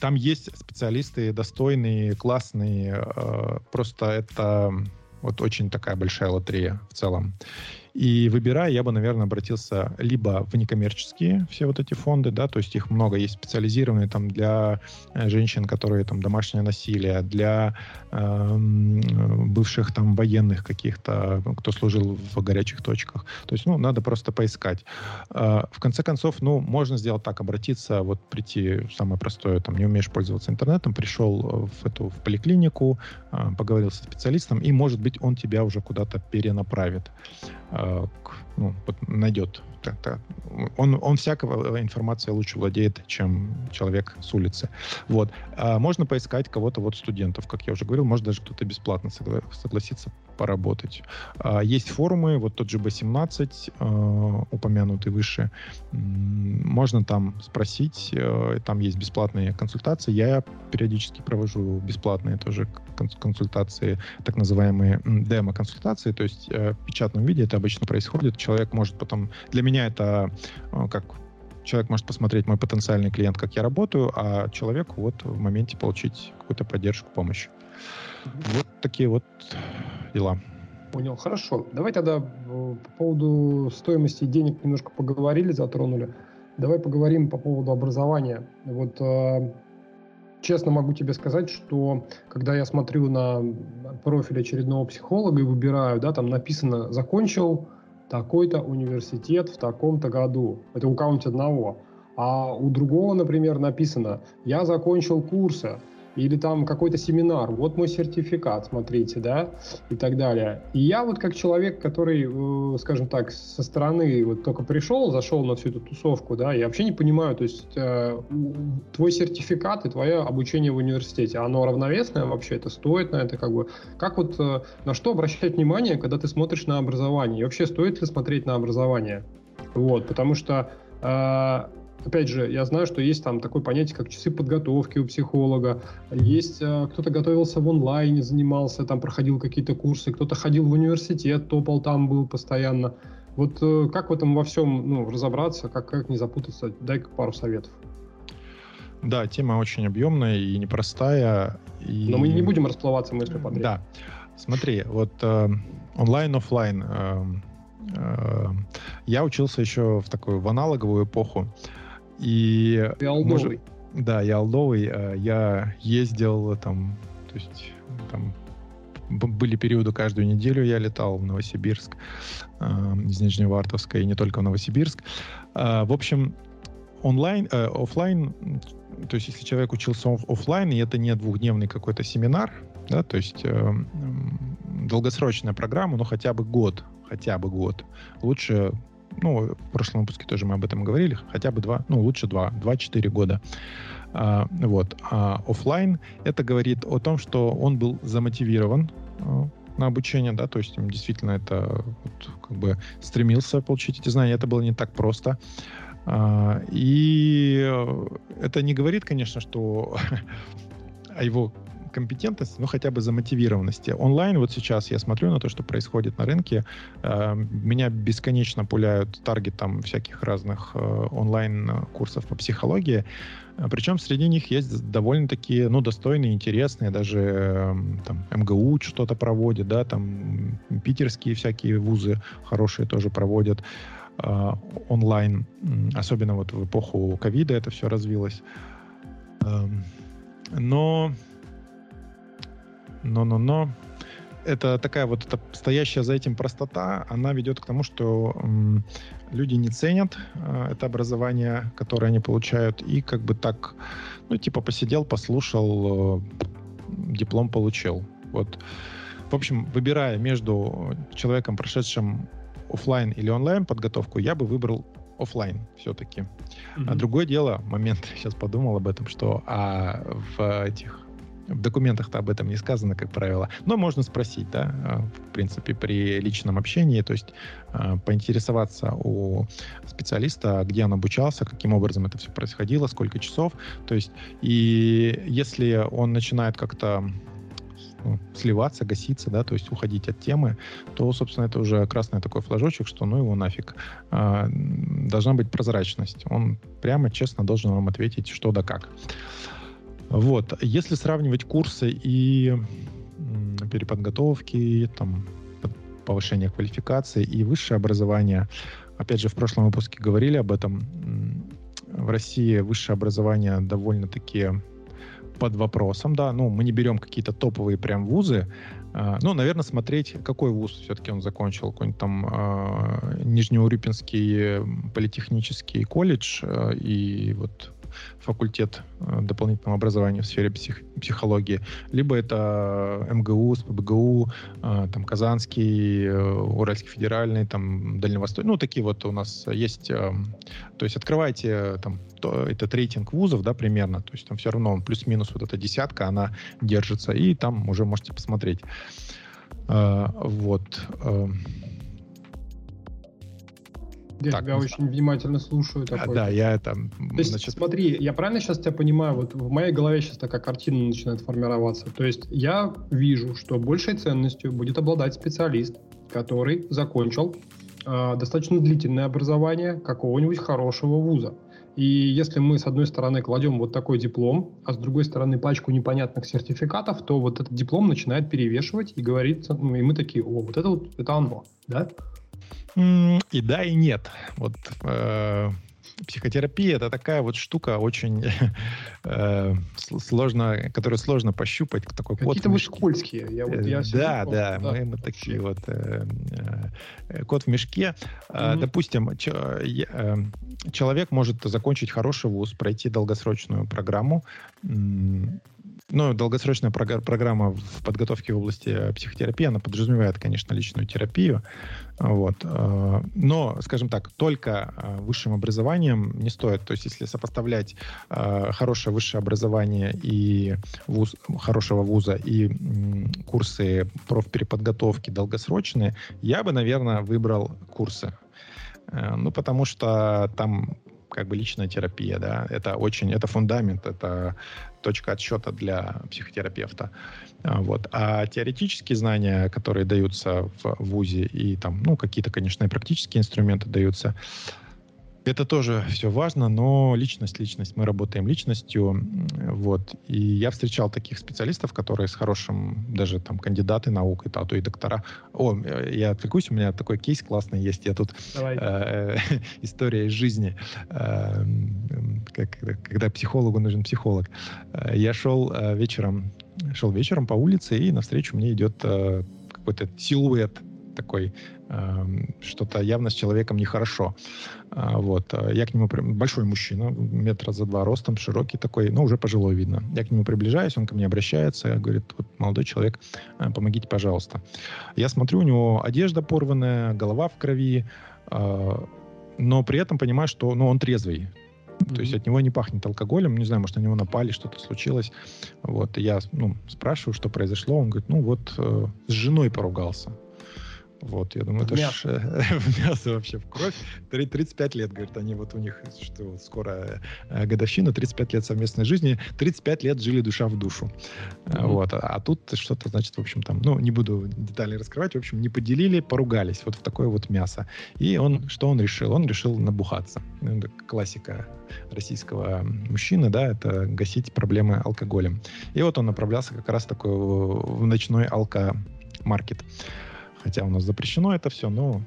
там есть специалисты достойные, классные, э, просто это вот очень такая большая лотерея в целом. И выбирая, я бы, наверное, обратился либо в некоммерческие все вот эти фонды, да, то есть их много, есть специализированные там для э, женщин, которые там домашнее насилие, для э, бывших там военных каких-то, кто служил в горячих точках. То есть, ну, надо просто поискать. Э, в конце концов, ну, можно сделать так, обратиться, вот прийти, самое простое, там, не умеешь пользоваться интернетом, пришел в эту в поликлинику, э, поговорил со специалистом, и, может быть, он тебя уже куда-то перенаправит. Э, ну, найдет. Он, он всякого информации лучше владеет, чем человек с улицы. Вот. А можно поискать кого-то, вот студентов, как я уже говорил, может даже кто-то бесплатно согла- согласится поработать. А, есть форумы, вот тот же B17, а, упомянутый выше. Можно там спросить, а, там есть бесплатные консультации. Я периодически провожу бесплатные тоже консультации, так называемые демо-консультации, то есть э, в печатном виде это обычно происходит. Человек может потом... Для меня это э, как человек может посмотреть мой потенциальный клиент, как я работаю, а человеку вот в моменте получить какую-то поддержку, помощь. Вот такие вот дела. Понял, хорошо. Давай тогда э, по поводу стоимости денег немножко поговорили, затронули. Давай поговорим по поводу образования. Вот честно могу тебе сказать, что когда я смотрю на профиль очередного психолога и выбираю, да, там написано «закончил такой-то университет в таком-то году». Это у кого-нибудь одного. А у другого, например, написано «я закончил курсы или там какой-то семинар, вот мой сертификат, смотрите, да, и так далее. И я вот как человек, который, э, скажем так, со стороны вот только пришел, зашел на всю эту тусовку, да, я вообще не понимаю, то есть э, твой сертификат и твое обучение в университете, оно равновесное вообще, это стоит на это как бы, как вот, э, на что обращать внимание, когда ты смотришь на образование, и вообще стоит ли смотреть на образование, вот, потому что э, опять же, я знаю, что есть там такое понятие, как часы подготовки у психолога. Есть э, кто-то готовился в онлайне, занимался, там проходил какие-то курсы, кто-то ходил в университет, топал там был постоянно. Вот э, как в этом во всем ну, разобраться, как, как не запутаться? Дай пару советов. Да, тема очень объемная и непростая. И... Но мы не будем расплываться мыслью подряд. Да. Смотри, вот э, онлайн-офлайн. Э, я учился еще в такую в аналоговую эпоху. И... Ты алдовый. да, я алдовый. Я ездил там, то есть там были периоды каждую неделю я летал в Новосибирск из Нижневартовска и не только в Новосибирск. В общем, онлайн, э, офлайн, то есть если человек учился офлайн, и это не двухдневный какой-то семинар, да, то есть э, долгосрочная программа, ну хотя бы год, хотя бы год. Лучше, ну, в прошлом выпуске тоже мы об этом говорили, хотя бы два, ну, лучше два, два-четыре года. А, вот. А офлайн это говорит о том, что он был замотивирован э, на обучение, да, то есть действительно это вот, как бы стремился получить эти знания. Это было не так просто. А, и это не говорит, конечно, что о его компетентности, но хотя бы замотивированности. Онлайн вот сейчас я смотрю на то, что происходит на рынке. А, меня бесконечно пуляют таргетом всяких разных э, онлайн-курсов по психологии. Причем среди них есть довольно-таки, ну, достойные, интересные, даже эм, там МГУ что-то проводит, да, там питерские всякие вузы хорошие тоже проводят. Э, онлайн, особенно вот в эпоху ковида это все развилось. Эм, но, но, но, но, это такая вот эта стоящая за этим простота, она ведет к тому, что люди не ценят э, это образование, которое они получают, и как бы так, ну, типа посидел, послушал, э, диплом получил. Вот. В общем, выбирая между человеком, прошедшим офлайн или онлайн подготовку, я бы выбрал офлайн все-таки. Mm-hmm. А другое дело, момент, сейчас подумал об этом, что а в этих в документах-то об этом не сказано, как правило. Но можно спросить, да, а, в принципе, при личном общении, то есть а, поинтересоваться у специалиста, где он обучался, каким образом это все происходило, сколько часов. То есть, и если он начинает как-то ну, сливаться, гаситься, да, то есть уходить от темы, то, собственно, это уже красный такой флажочек, что ну его нафиг. А, должна быть прозрачность. Он прямо, честно должен вам ответить, что да как. Вот. Если сравнивать курсы и переподготовки, там, повышение квалификации и высшее образование, опять же, в прошлом выпуске говорили об этом, в России высшее образование довольно-таки под вопросом, да, ну, мы не берем какие-то топовые прям вузы, э, ну, наверное, смотреть, какой вуз все-таки он закончил, какой-нибудь там э, Нижнеурюпинский политехнический колледж, э, и вот факультет э, дополнительного образования в сфере псих, психологии, либо это МГУ, СПБГУ, э, там Казанский, э, Уральский федеральный, там Дальневосточный, ну такие вот у нас есть, то есть открывайте там этот рейтинг вузов, да, примерно, то есть там все равно плюс-минус вот эта десятка, она держится, и там уже можете посмотреть. Вот. Я так, тебя очень внимательно слушаю. Такой. Да, я там... То есть, значит... смотри, я правильно сейчас тебя понимаю, вот в моей голове сейчас такая картина начинает формироваться. То есть я вижу, что большей ценностью будет обладать специалист, который закончил э, достаточно длительное образование какого-нибудь хорошего вуза. И если мы, с одной стороны, кладем вот такой диплом, а с другой стороны, пачку непонятных сертификатов, то вот этот диплом начинает перевешивать и говорится, ну, и мы такие, о, вот это вот, это оно, да? И да, и нет. Вот э, психотерапия это такая вот штука очень э, сложно, которую сложно пощупать. Такой Какие-то вы скользкие. Я, вот, я да, да, да, мы, мы такие вот э, э, кот в мешке. Э, угу. Допустим, ч, э, человек может закончить хороший вуз, пройти долгосрочную программу, ну, долгосрочная программа в подготовке в области психотерапии, она подразумевает, конечно, личную терапию. Вот. Э, но, скажем так, только э, высшим образованием не стоит. То есть, если сопоставлять э, хорошее высшее образование и вуз, хорошего вуза и курсы профпереподготовки долгосрочные, я бы, наверное, выбрал курсы. Ну, потому что там как бы личная терапия, да, это очень, это фундамент, это точка отсчета для психотерапевта. А, вот. А теоретические знания, которые даются в ВУЗе, и там, ну, какие-то, конечно, и практические инструменты даются, Это тоже все важно, но личность, личность. Мы работаем личностью. Вот. И я встречал таких специалистов, которые с хорошим, даже там кандидаты наук, и, а то и доктора. О, я отвлекусь, у меня такой кейс классный есть. Я тут э, история из жизни. Э, как, когда психологу нужен психолог. Э, я шел э, вечером, шел вечером по улице, и навстречу мне идет э, какой-то силуэт такой что-то явно с человеком нехорошо. А, вот. А я к нему... Большой мужчина, метра за два ростом, широкий такой, ну, уже пожилой видно. Я к нему приближаюсь, он ко мне обращается, говорит, вот, молодой человек, а, помогите, пожалуйста. Я смотрю, у него одежда порванная, голова в крови, но при этом понимаю, что ну, он трезвый. Mm-hmm. То есть от него не пахнет алкоголем. Не знаю, может, на него напали, что-то случилось. Вот. я ну, спрашиваю, что произошло. Он говорит, ну вот э, с женой поругался. Вот, я думаю, это мясо. в мясо вообще, в кровь. 35 лет, говорит, они вот у них, что скоро э, годовщина, 35 лет совместной жизни, 35 лет жили душа в душу. Mm-hmm. Вот, а, а тут что-то, значит, в общем, там, ну, не буду детали раскрывать, в общем, не поделили, поругались, вот в такое вот мясо. И он, что он решил? Он решил набухаться. Ну, классика российского мужчины, да, это гасить проблемы алкоголем. И вот он направлялся как раз такой в ночной алкомаркет. Хотя у нас запрещено это все, но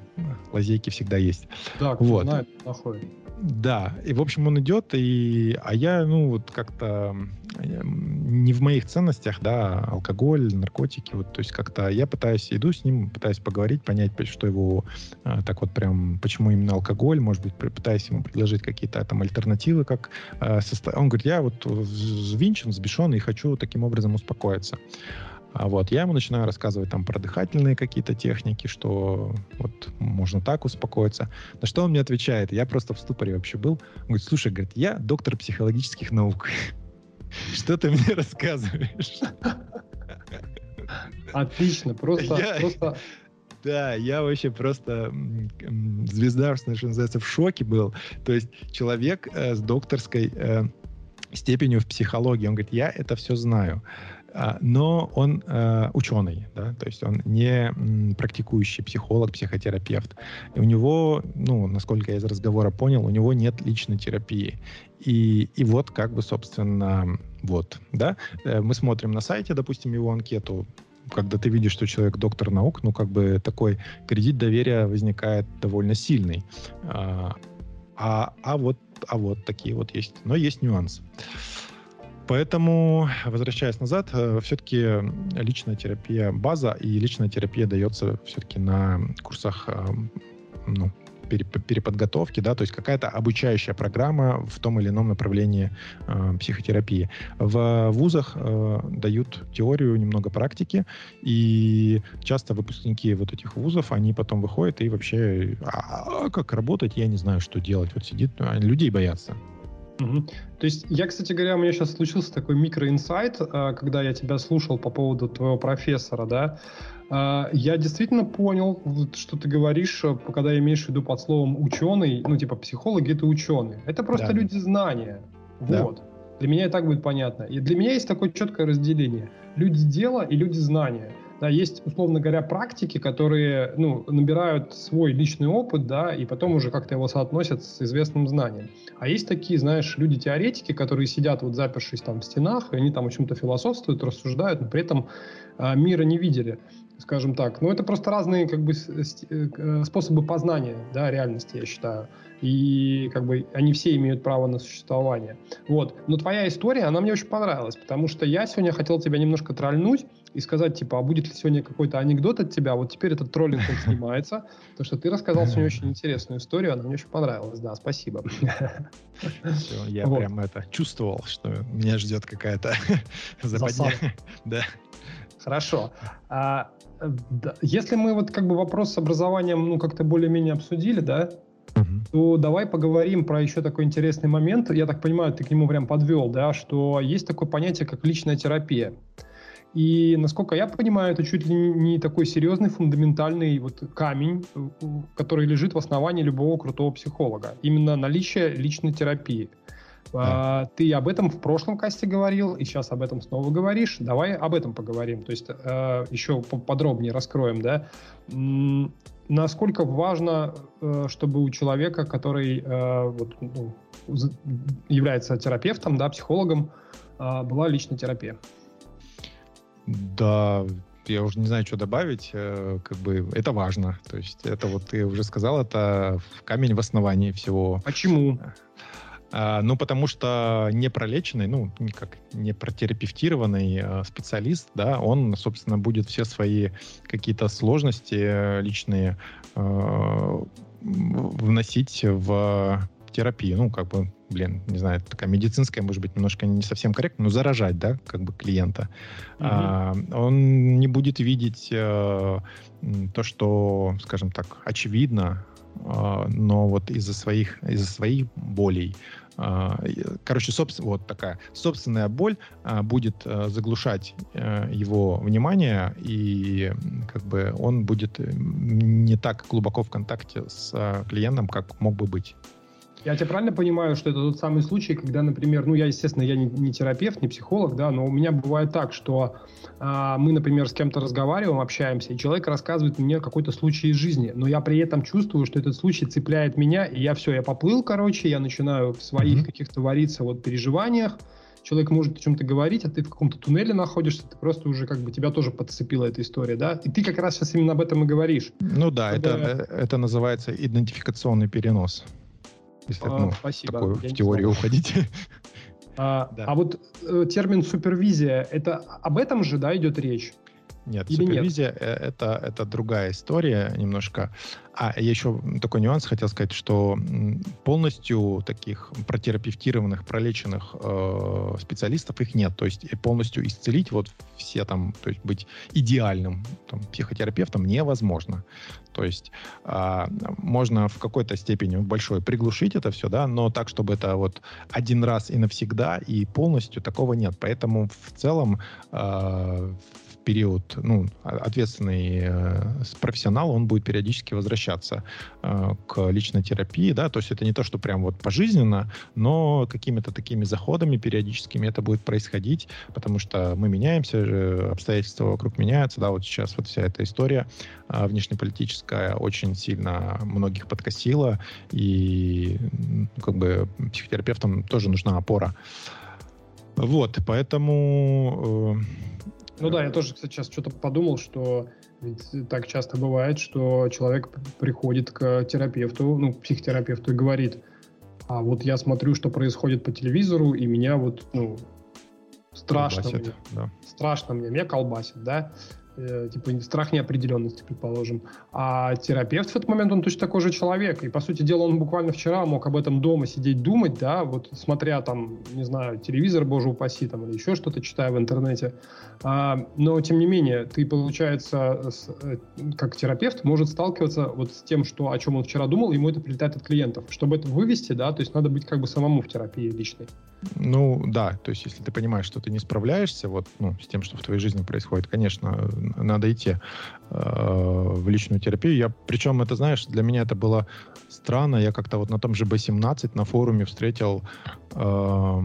лазейки всегда есть. Да, кто вот. знает, находит. Да, и в общем он идет, и, а я, ну, вот как-то не в моих ценностях, да, алкоголь, наркотики, вот, то есть как-то я пытаюсь, иду с ним, пытаюсь поговорить, понять, что его а, так вот прям, почему именно алкоголь, может быть, пытаюсь ему предложить какие-то там альтернативы, как а, состав... он говорит, я вот взвинчен, взбешен и хочу таким образом успокоиться. А вот я ему начинаю рассказывать там про дыхательные какие-то техники, что вот можно так успокоиться. На что он мне отвечает? Я просто в ступоре вообще был. Он говорит, слушай, говорит, я доктор психологических наук. Что ты мне рассказываешь? Отлично, просто, я, просто... Да, я вообще просто звезда, что называется, в шоке был. То есть человек э, с докторской э, степенью в психологии, он говорит, я это все знаю. А, но он э, ученый, да, то есть он не м, практикующий психолог, психотерапевт. И у него, ну, насколько я из разговора понял, у него нет личной терапии. И, и вот как бы, собственно, вот, да, э, мы смотрим на сайте, допустим, его анкету, когда ты видишь, что человек доктор наук, ну, как бы такой кредит доверия возникает довольно сильный. А, а, а вот, а вот такие вот есть. Но есть нюансы. Поэтому, возвращаясь назад, э, все-таки личная терапия база, и личная терапия дается все-таки на курсах э, ну, переподготовки, да, то есть какая-то обучающая программа в том или ином направлении э, психотерапии. В вузах дают теорию, немного практики, и часто выпускники вот этих вузов, они потом выходят и вообще, а, а как работать, я не знаю, что делать. Вот сидит, а людей боятся. Угу. То есть я, кстати говоря, у меня сейчас случился такой микроинсайт, а, когда я тебя слушал по поводу твоего профессора, да, а, я действительно понял, что ты говоришь, э, когда имеешь в виду под словом ученый, ну типа психологи это ученые. Это просто да. люди знания. Вот. Да. Для меня и так будет понятно. И для меня есть такое четкое разделение. Люди дела и люди знания. Да, есть, условно говоря, практики, которые ну, набирают свой личный опыт, да, и потом уже как-то его соотносят с известным знанием. А есть такие, знаешь, люди-теоретики, которые сидят вот запершись там в стенах, и они там о чем-то философствуют, рассуждают, но при этом а, мира не видели скажем так. Но это просто разные как бы э, способы познания да, реальности, я считаю. И как бы они все имеют право на существование. Вот. Но твоя история, она мне очень понравилась, потому что я сегодня хотел тебя немножко тролльнуть и сказать, типа, а будет ли сегодня какой-то анекдот от тебя? Вот теперь этот троллинг снимается, потому что ты рассказал сегодня очень интересную историю, она мне очень понравилась. Да, спасибо. Все, я вот. прям это чувствовал, что меня ждет какая-то западня. Да. Хорошо. А, да, если мы вот как бы вопрос с образованием, ну, как-то более-менее обсудили, да, угу. то давай поговорим про еще такой интересный момент. Я так понимаю, ты к нему прям подвел, да, что есть такое понятие, как личная терапия. И, насколько я понимаю, это чуть ли не такой серьезный, фундаментальный вот камень, который лежит в основании любого крутого психолога. Именно наличие личной терапии. А, ты об этом в прошлом касте говорил, и сейчас об этом снова говоришь. Давай об этом поговорим. То есть э, еще подробнее раскроем, да. насколько важно, э, чтобы у человека, который э, вот, ну, является терапевтом, да, психологом, э, была личная терапия? Да, я уже не знаю, что добавить. Э, как бы это важно. То есть это вот ты уже сказал, это камень в основании всего. Почему? А, ну, потому что непролеченный, ну, никак не протерапевтированный э, специалист, да, он, собственно, будет все свои какие-то сложности э, личные э, вносить в терапию. Ну, как бы, блин, не знаю, такая медицинская, может быть, немножко не совсем корректно, но заражать, да, как бы клиента. Угу. А, он не будет видеть э, то, что, скажем так, очевидно, э, но вот из-за своих, из-за своих болей а, короче, собственно, вот такая собственная боль а, будет а, заглушать э, его внимание, и как бы он будет э, не так глубоко в контакте с клиентом, как мог бы быть. Я тебя правильно понимаю, что это тот самый случай, когда, например, ну я, естественно, я не, не терапевт, не психолог, да, но у меня бывает так, что а, мы, например, с кем-то разговариваем, общаемся, и человек рассказывает мне какой-то случай из жизни, но я при этом чувствую, что этот случай цепляет меня, и я все, я поплыл, короче, я начинаю в своих mm-hmm. каких-то вариться вот переживаниях, человек может о чем-то говорить, а ты в каком-то туннеле находишься, ты просто уже как бы тебя тоже подцепила эта история, да? И ты как раз сейчас именно об этом и говоришь. Ну да, Когда... это, э, это называется идентификационный перенос. Если а, ну, спасибо. такую в теорию уходить. А, да. а вот э, термин супервизия, это об этом же, да, идет речь? Нет, Или супервизия нет? Э, это, это другая история немножко. А я еще такой нюанс хотел сказать, что полностью таких протерапевтированных, пролеченных э, специалистов их нет. То есть полностью исцелить вот все там, то есть быть идеальным там, психотерапевтом невозможно. То есть э, можно в какой-то степени большой приглушить это все, да, но так, чтобы это вот один раз и навсегда и полностью такого нет. Поэтому в целом э, период, ну, ответственный э, профессионал, он будет периодически возвращаться э, к личной терапии, да, то есть это не то, что прям вот пожизненно, но какими-то такими заходами периодическими это будет происходить, потому что мы меняемся, обстоятельства вокруг меняются, да, вот сейчас вот вся эта история э, внешнеполитическая очень сильно многих подкосила, и как бы психотерапевтам тоже нужна опора. Вот, поэтому э, ну да, я тоже, кстати, сейчас что-то подумал, что ведь так часто бывает, что человек приходит к терапевту, ну, психотерапевту и говорит, а вот я смотрю, что происходит по телевизору, и меня вот, ну, страшно колбасит, мне, да. страшно мне, меня колбасит, да, типа страх неопределенности, предположим. А терапевт в этот момент, он точно такой же человек. И, по сути дела, он буквально вчера мог об этом дома сидеть думать, да, вот смотря там, не знаю, телевизор, боже упаси, там, или еще что-то читая в интернете. А, но, тем не менее, ты, получается, с, э, как терапевт может сталкиваться вот с тем, что, о чем он вчера думал, ему это прилетает от клиентов. Чтобы это вывести, да, то есть надо быть как бы самому в терапии личной. Ну, да, то есть если ты понимаешь, что ты не справляешься вот, ну, с тем, что в твоей жизни происходит, конечно, надо идти э, в личную терапию. Я, причем, это, знаешь, для меня это было странно. Я как-то вот на том же B17 на форуме встретил э,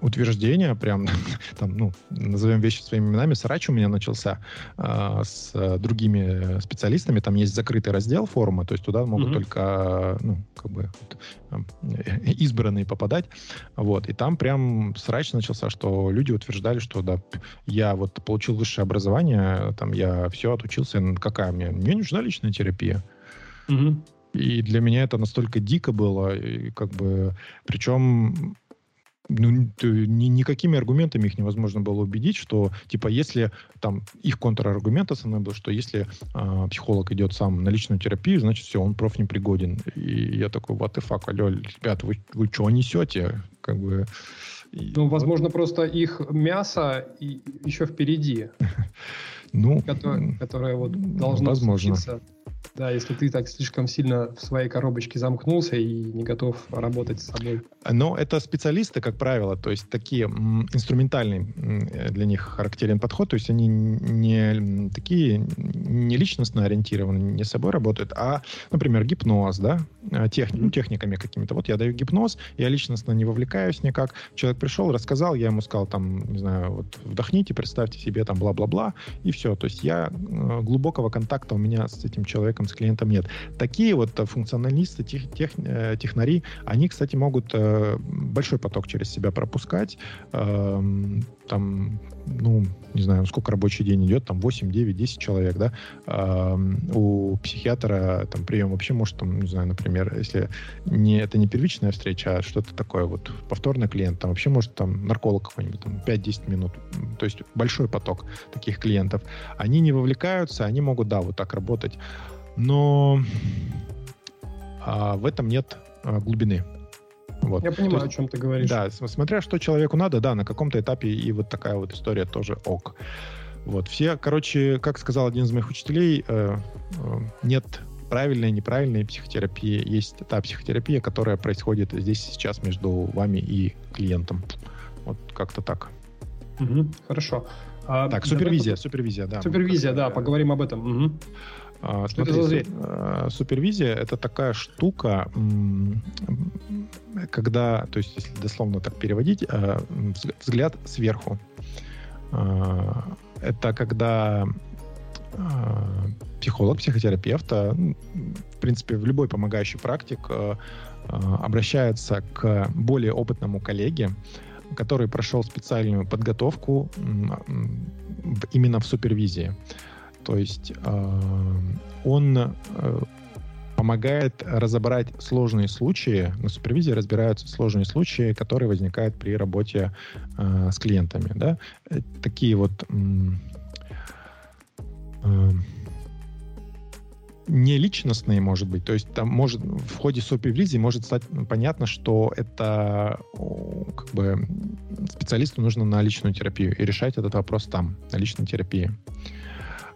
утверждения, прям там, ну, назовем вещи своими именами, срач у меня начался э, с другими специалистами. Там есть закрытый раздел форума, то есть туда могут mm-hmm. только, ну, как бы э, избранные попадать. Вот. И там прям срач начался, что люди утверждали, что да, я вот получил высшее образование, там я все отучился, какая мне? Мне нужна личная терапия. Mm-hmm. И для меня это настолько дико было, и как бы, причем ну, ни, никакими аргументами их невозможно было убедить, что, типа, если там их контраргумент основной был, что если э, психолог идет сам на личную терапию, значит, все, он проф непригоден. И я такой, what the fuck, алло, ребят, вы, вы что несете? Как бы... Ну, возможно, вот. просто их мясо и еще впереди. Ну, которое, которое вот должно возможно. случиться да, если ты так слишком сильно в своей коробочке замкнулся и не готов работать с собой. Но это специалисты, как правило, то есть такие инструментальный для них характерен подход, то есть они не такие не личностно ориентированы, не с собой работают, а, например, гипноз, да, а, техни, ну, техниками какими-то. Вот я даю гипноз, я личностно не вовлекаюсь никак. Человек пришел, рассказал, я ему сказал, там, не знаю, вот вдохните, представьте себе там бла-бла-бла, и все. То есть я э, глубокого контакта у меня с этим человеком, с клиентом нет. Такие вот функционалисты, тех, тех, технари, они, кстати, могут большой поток через себя пропускать. Там, ну, не знаю, сколько рабочий день идет, там 8, 9, 10 человек, да, а, у психиатра там прием вообще может, там, не знаю, например, если не, это не первичная встреча, а что-то такое вот повторный клиент, там вообще может там нарколог какой-нибудь, там 5-10 минут, то есть большой поток таких клиентов. Они не вовлекаются, они могут, да, вот так работать, но а, в этом нет а, глубины. Вот. Я понимаю, есть, о чем ты говоришь. Да, смотря что человеку надо, да, на каком-то этапе и вот такая вот история тоже ок. Вот, все, короче, как сказал один из моих учителей, э, э, нет правильной неправильной психотерапии. Есть та психотерапия, которая происходит здесь сейчас между вами и клиентом. Вот как-то так. Угу, хорошо. А, так, супервизия, супервизия, да. Супервизия, да, поговорим об этом. Угу. А, что смотри, это за зверь? Э, супервизия это такая штука, когда, то есть, если дословно так переводить, э, взгляд сверху. А, это когда а, психолог, психотерапевт, в принципе, в любой помогающий практик обращается к более опытному коллеге, который прошел специальную подготовку именно в супервизии. То есть он э, помогает разобрать сложные случаи, на супервизии разбираются сложные случаи, которые возникают при работе э, с клиентами. Да? Э, такие вот не личностные, может быть. То есть там может в ходе супервизии может стать понятно, что это как бы специалисту нужно на личную терапию и решать этот вопрос там, на личной терапии.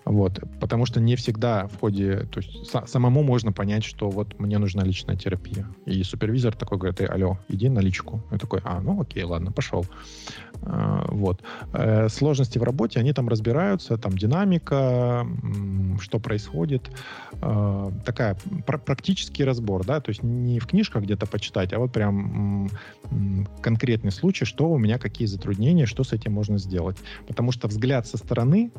Вот, потому что не всегда в ходе, то есть са- самому можно понять, что вот мне нужна личная терапия. И супервизор такой говорит, ты, алло, иди на личку. Я такой, а, ну окей, ладно, пошел. А, вот. Э, сложности в работе, они там разбираются, там динамика, что происходит. Э, такая пр- практический разбор, да, то есть не в книжках где-то почитать, а вот прям м- конкретный случай, что у меня, какие затруднения, что с этим можно сделать. Потому что взгляд со стороны,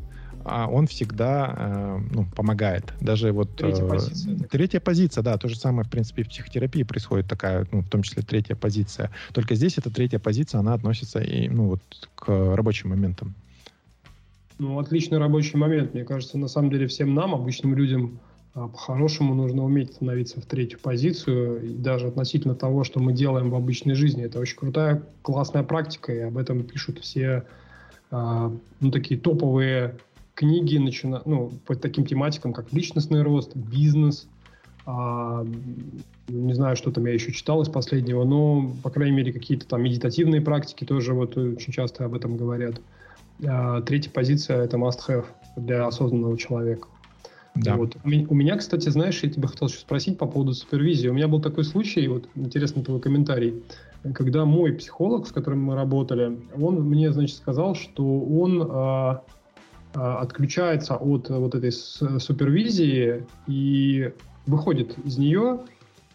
а он всегда э, ну, помогает. Даже вот... Третья э, позиция. Третья позиция, да. То же самое, в принципе, в психотерапии происходит такая, ну, в том числе третья позиция. Только здесь эта третья позиция, она относится и, ну, вот к рабочим моментам. Ну, отличный рабочий момент. Мне кажется, на самом деле всем нам, обычным людям, а, по-хорошему нужно уметь становиться в третью позицию, и даже относительно того, что мы делаем в обычной жизни. Это очень крутая, классная практика, и об этом пишут все а, ну, такие топовые книги начина... ну, по таким тематикам, как личностный рост, бизнес, а, не знаю, что там я еще читал из последнего, но, по крайней мере, какие-то там медитативные практики тоже вот очень часто об этом говорят. А, третья позиция — это must-have для осознанного человека. Да. Вот. У меня, кстати, знаешь, я тебя хотел еще спросить по поводу супервизии. У меня был такой случай, вот интересный твой комментарий, когда мой психолог, с которым мы работали, он мне, значит, сказал, что он а, отключается от вот этой супервизии и выходит из нее,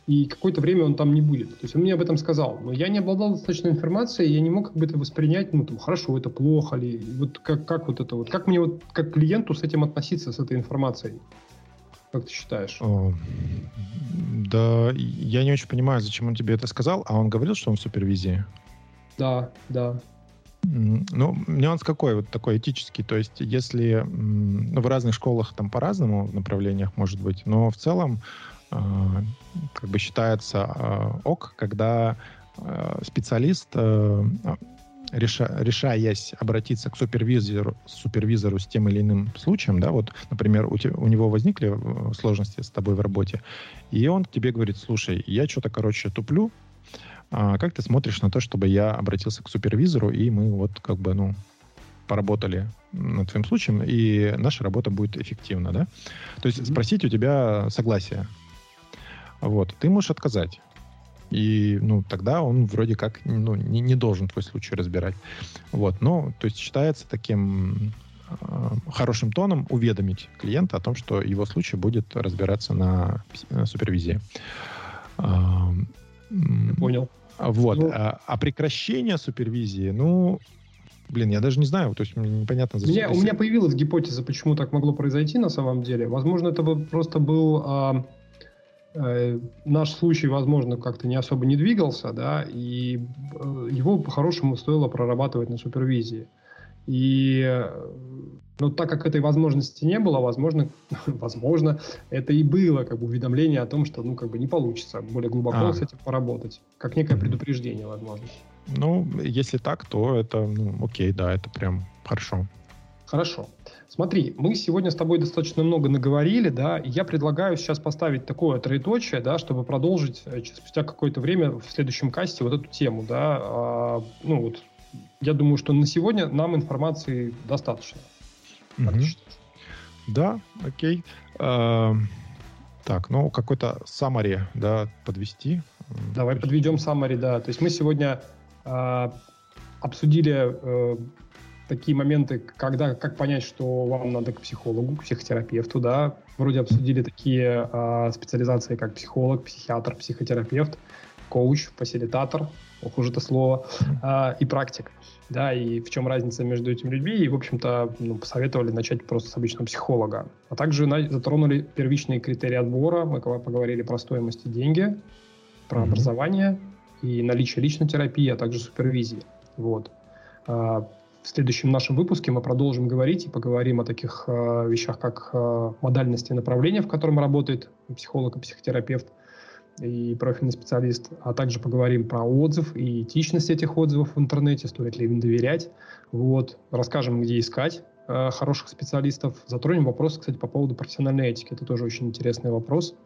и какое-то время он там не будет. То есть он мне об этом сказал. Но я не обладал достаточной информацией, я не мог как бы это воспринять, ну, там, хорошо, это плохо ли. Вот как, как вот это вот, как мне вот, как клиенту с этим относиться, с этой информацией? Как ты считаешь? О, да, я не очень понимаю, зачем он тебе это сказал, а он говорил, что он в супервизии? Да, да. Ну, нюанс какой, вот такой этический. То есть, если ну, в разных школах там по-разному в направлениях может быть, но в целом э, как бы считается э, ок, когда э, специалист, э, реша, решаясь обратиться к супервизору, супервизору с тем или иным случаем, да, вот, например, у, у него возникли э, сложности с тобой в работе, и он тебе говорит, слушай, я что-то, короче, туплю, а как ты смотришь на то, чтобы я обратился к супервизору, и мы вот как бы, ну, поработали над твоим случаем, и наша работа будет эффективна, да? То есть mm-hmm. спросить у тебя согласие. Вот. Ты можешь отказать. И, ну, тогда он вроде как, ну, не, не должен твой случай разбирать. Вот. Но, то есть считается таким э, хорошим тоном уведомить клиента о том, что его случай будет разбираться на, на супервизии. Я понял. Вот. Ну, а, а прекращение супервизии, ну, Блин, я даже не знаю, то есть мне непонятно. Зачем. Мне, у меня появилась гипотеза, почему так могло произойти на самом деле. Возможно, это просто был а, э, наш случай, возможно, как-то не особо не двигался, да, и э, его по-хорошему стоило прорабатывать на супервизии. И но ну, так как этой возможности не было, возможно, возможно, это и было как бы уведомление о том, что ну как бы не получится более глубоко а. с этим поработать, как некое предупреждение, возможно. Ну, если так, то это, ну, окей, да, это прям хорошо. Хорошо. Смотри, мы сегодня с тобой достаточно много наговорили, да, и я предлагаю сейчас поставить такое троеточие, да, чтобы продолжить э, спустя какое-то время в следующем касте вот эту тему, да. А, ну вот, я думаю, что на сегодня нам информации достаточно. Угу. Да, окей. А, так, ну какой-то summary, да, подвести. Давай подведем summary, да. То есть мы сегодня а, обсудили э, такие моменты, когда, как понять, что вам надо к психологу, к психотерапевту, да. Вроде обсудили такие э, специализации, как психолог, психиатр, психотерапевт, коуч, фасилитатор, ох уж это слово, э, и практик. Да, и в чем разница между этими людьми, и, в общем-то, ну, посоветовали начать просто с обычного психолога. А также затронули первичные критерии отбора, мы поговорили про стоимость и деньги, про mm-hmm. образование, и наличие личной терапии, а также супервизии. Вот. А, в следующем нашем выпуске мы продолжим говорить и поговорим о таких а, вещах, как а, модальности направления, в котором работает психолог и психотерапевт и профильный специалист, а также поговорим про отзыв и этичность этих отзывов в интернете, стоит ли им доверять. Вот. Расскажем, где искать хороших специалистов. Затронем вопрос, кстати, по поводу профессиональной этики. Это тоже очень интересный вопрос.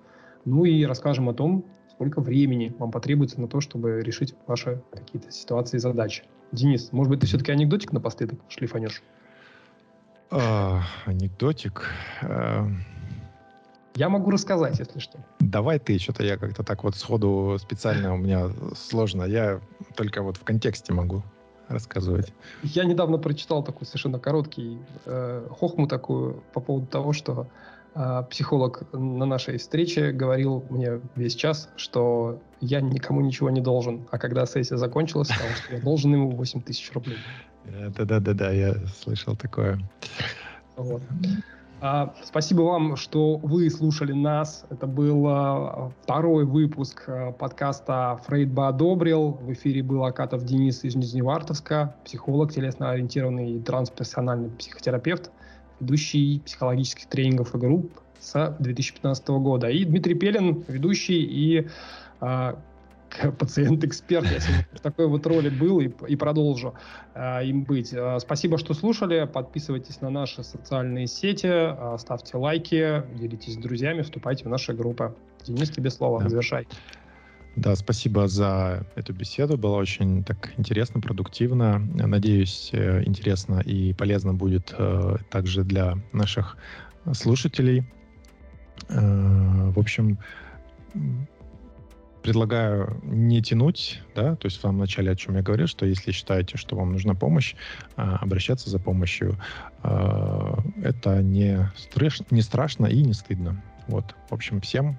Ну и расскажем о том, сколько времени вам потребуется на то, чтобы решить ваши какие-то ситуации и задачи. Денис, может быть, ты все-таки анекдотик напоследок шлифанешь? А, анекдотик. А... Я могу рассказать, если что. Давай ты, что-то я как-то так вот сходу специально у меня сложно. Я только вот в контексте могу рассказывать. Я недавно прочитал такой совершенно короткий э, хохму такую по поводу того, что а, психолог на нашей встрече говорил мне весь час, что я никому ничего не должен. А когда сессия закончилась, сказал, что я должен ему 8 тысяч рублей. Да-да-да, я слышал такое. Вот. А, спасибо вам, что вы слушали нас. Это был а, второй выпуск а, подкаста «Фрейд бы одобрил». В эфире был Акатов Денис из Нижневартовска, психолог, телесно-ориентированный и трансперсональный психотерапевт – ведущий психологических тренингов и групп с 2015 года. И Дмитрий Пелин, ведущий и пациент-эксперт. Я сегодня в такой вот роли был и, и продолжу э, им быть. Э, спасибо, что слушали. Подписывайтесь на наши социальные сети, э, ставьте лайки, делитесь с друзьями, вступайте в наши группы. Денис, тебе слово. Да. Завершай. Да, спасибо за эту беседу. Было очень так интересно, продуктивно. Надеюсь, э, интересно и полезно будет э, также для наших слушателей. Э, в общем, предлагаю не тянуть, да, то есть в самом начале, о чем я говорил, что если считаете, что вам нужна помощь, э, обращаться за помощью. Э, это не, страш, не страшно и не стыдно. Вот, в общем, всем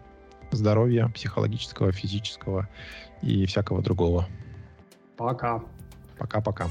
здоровья психологического, физического и всякого другого. Пока. Пока-пока.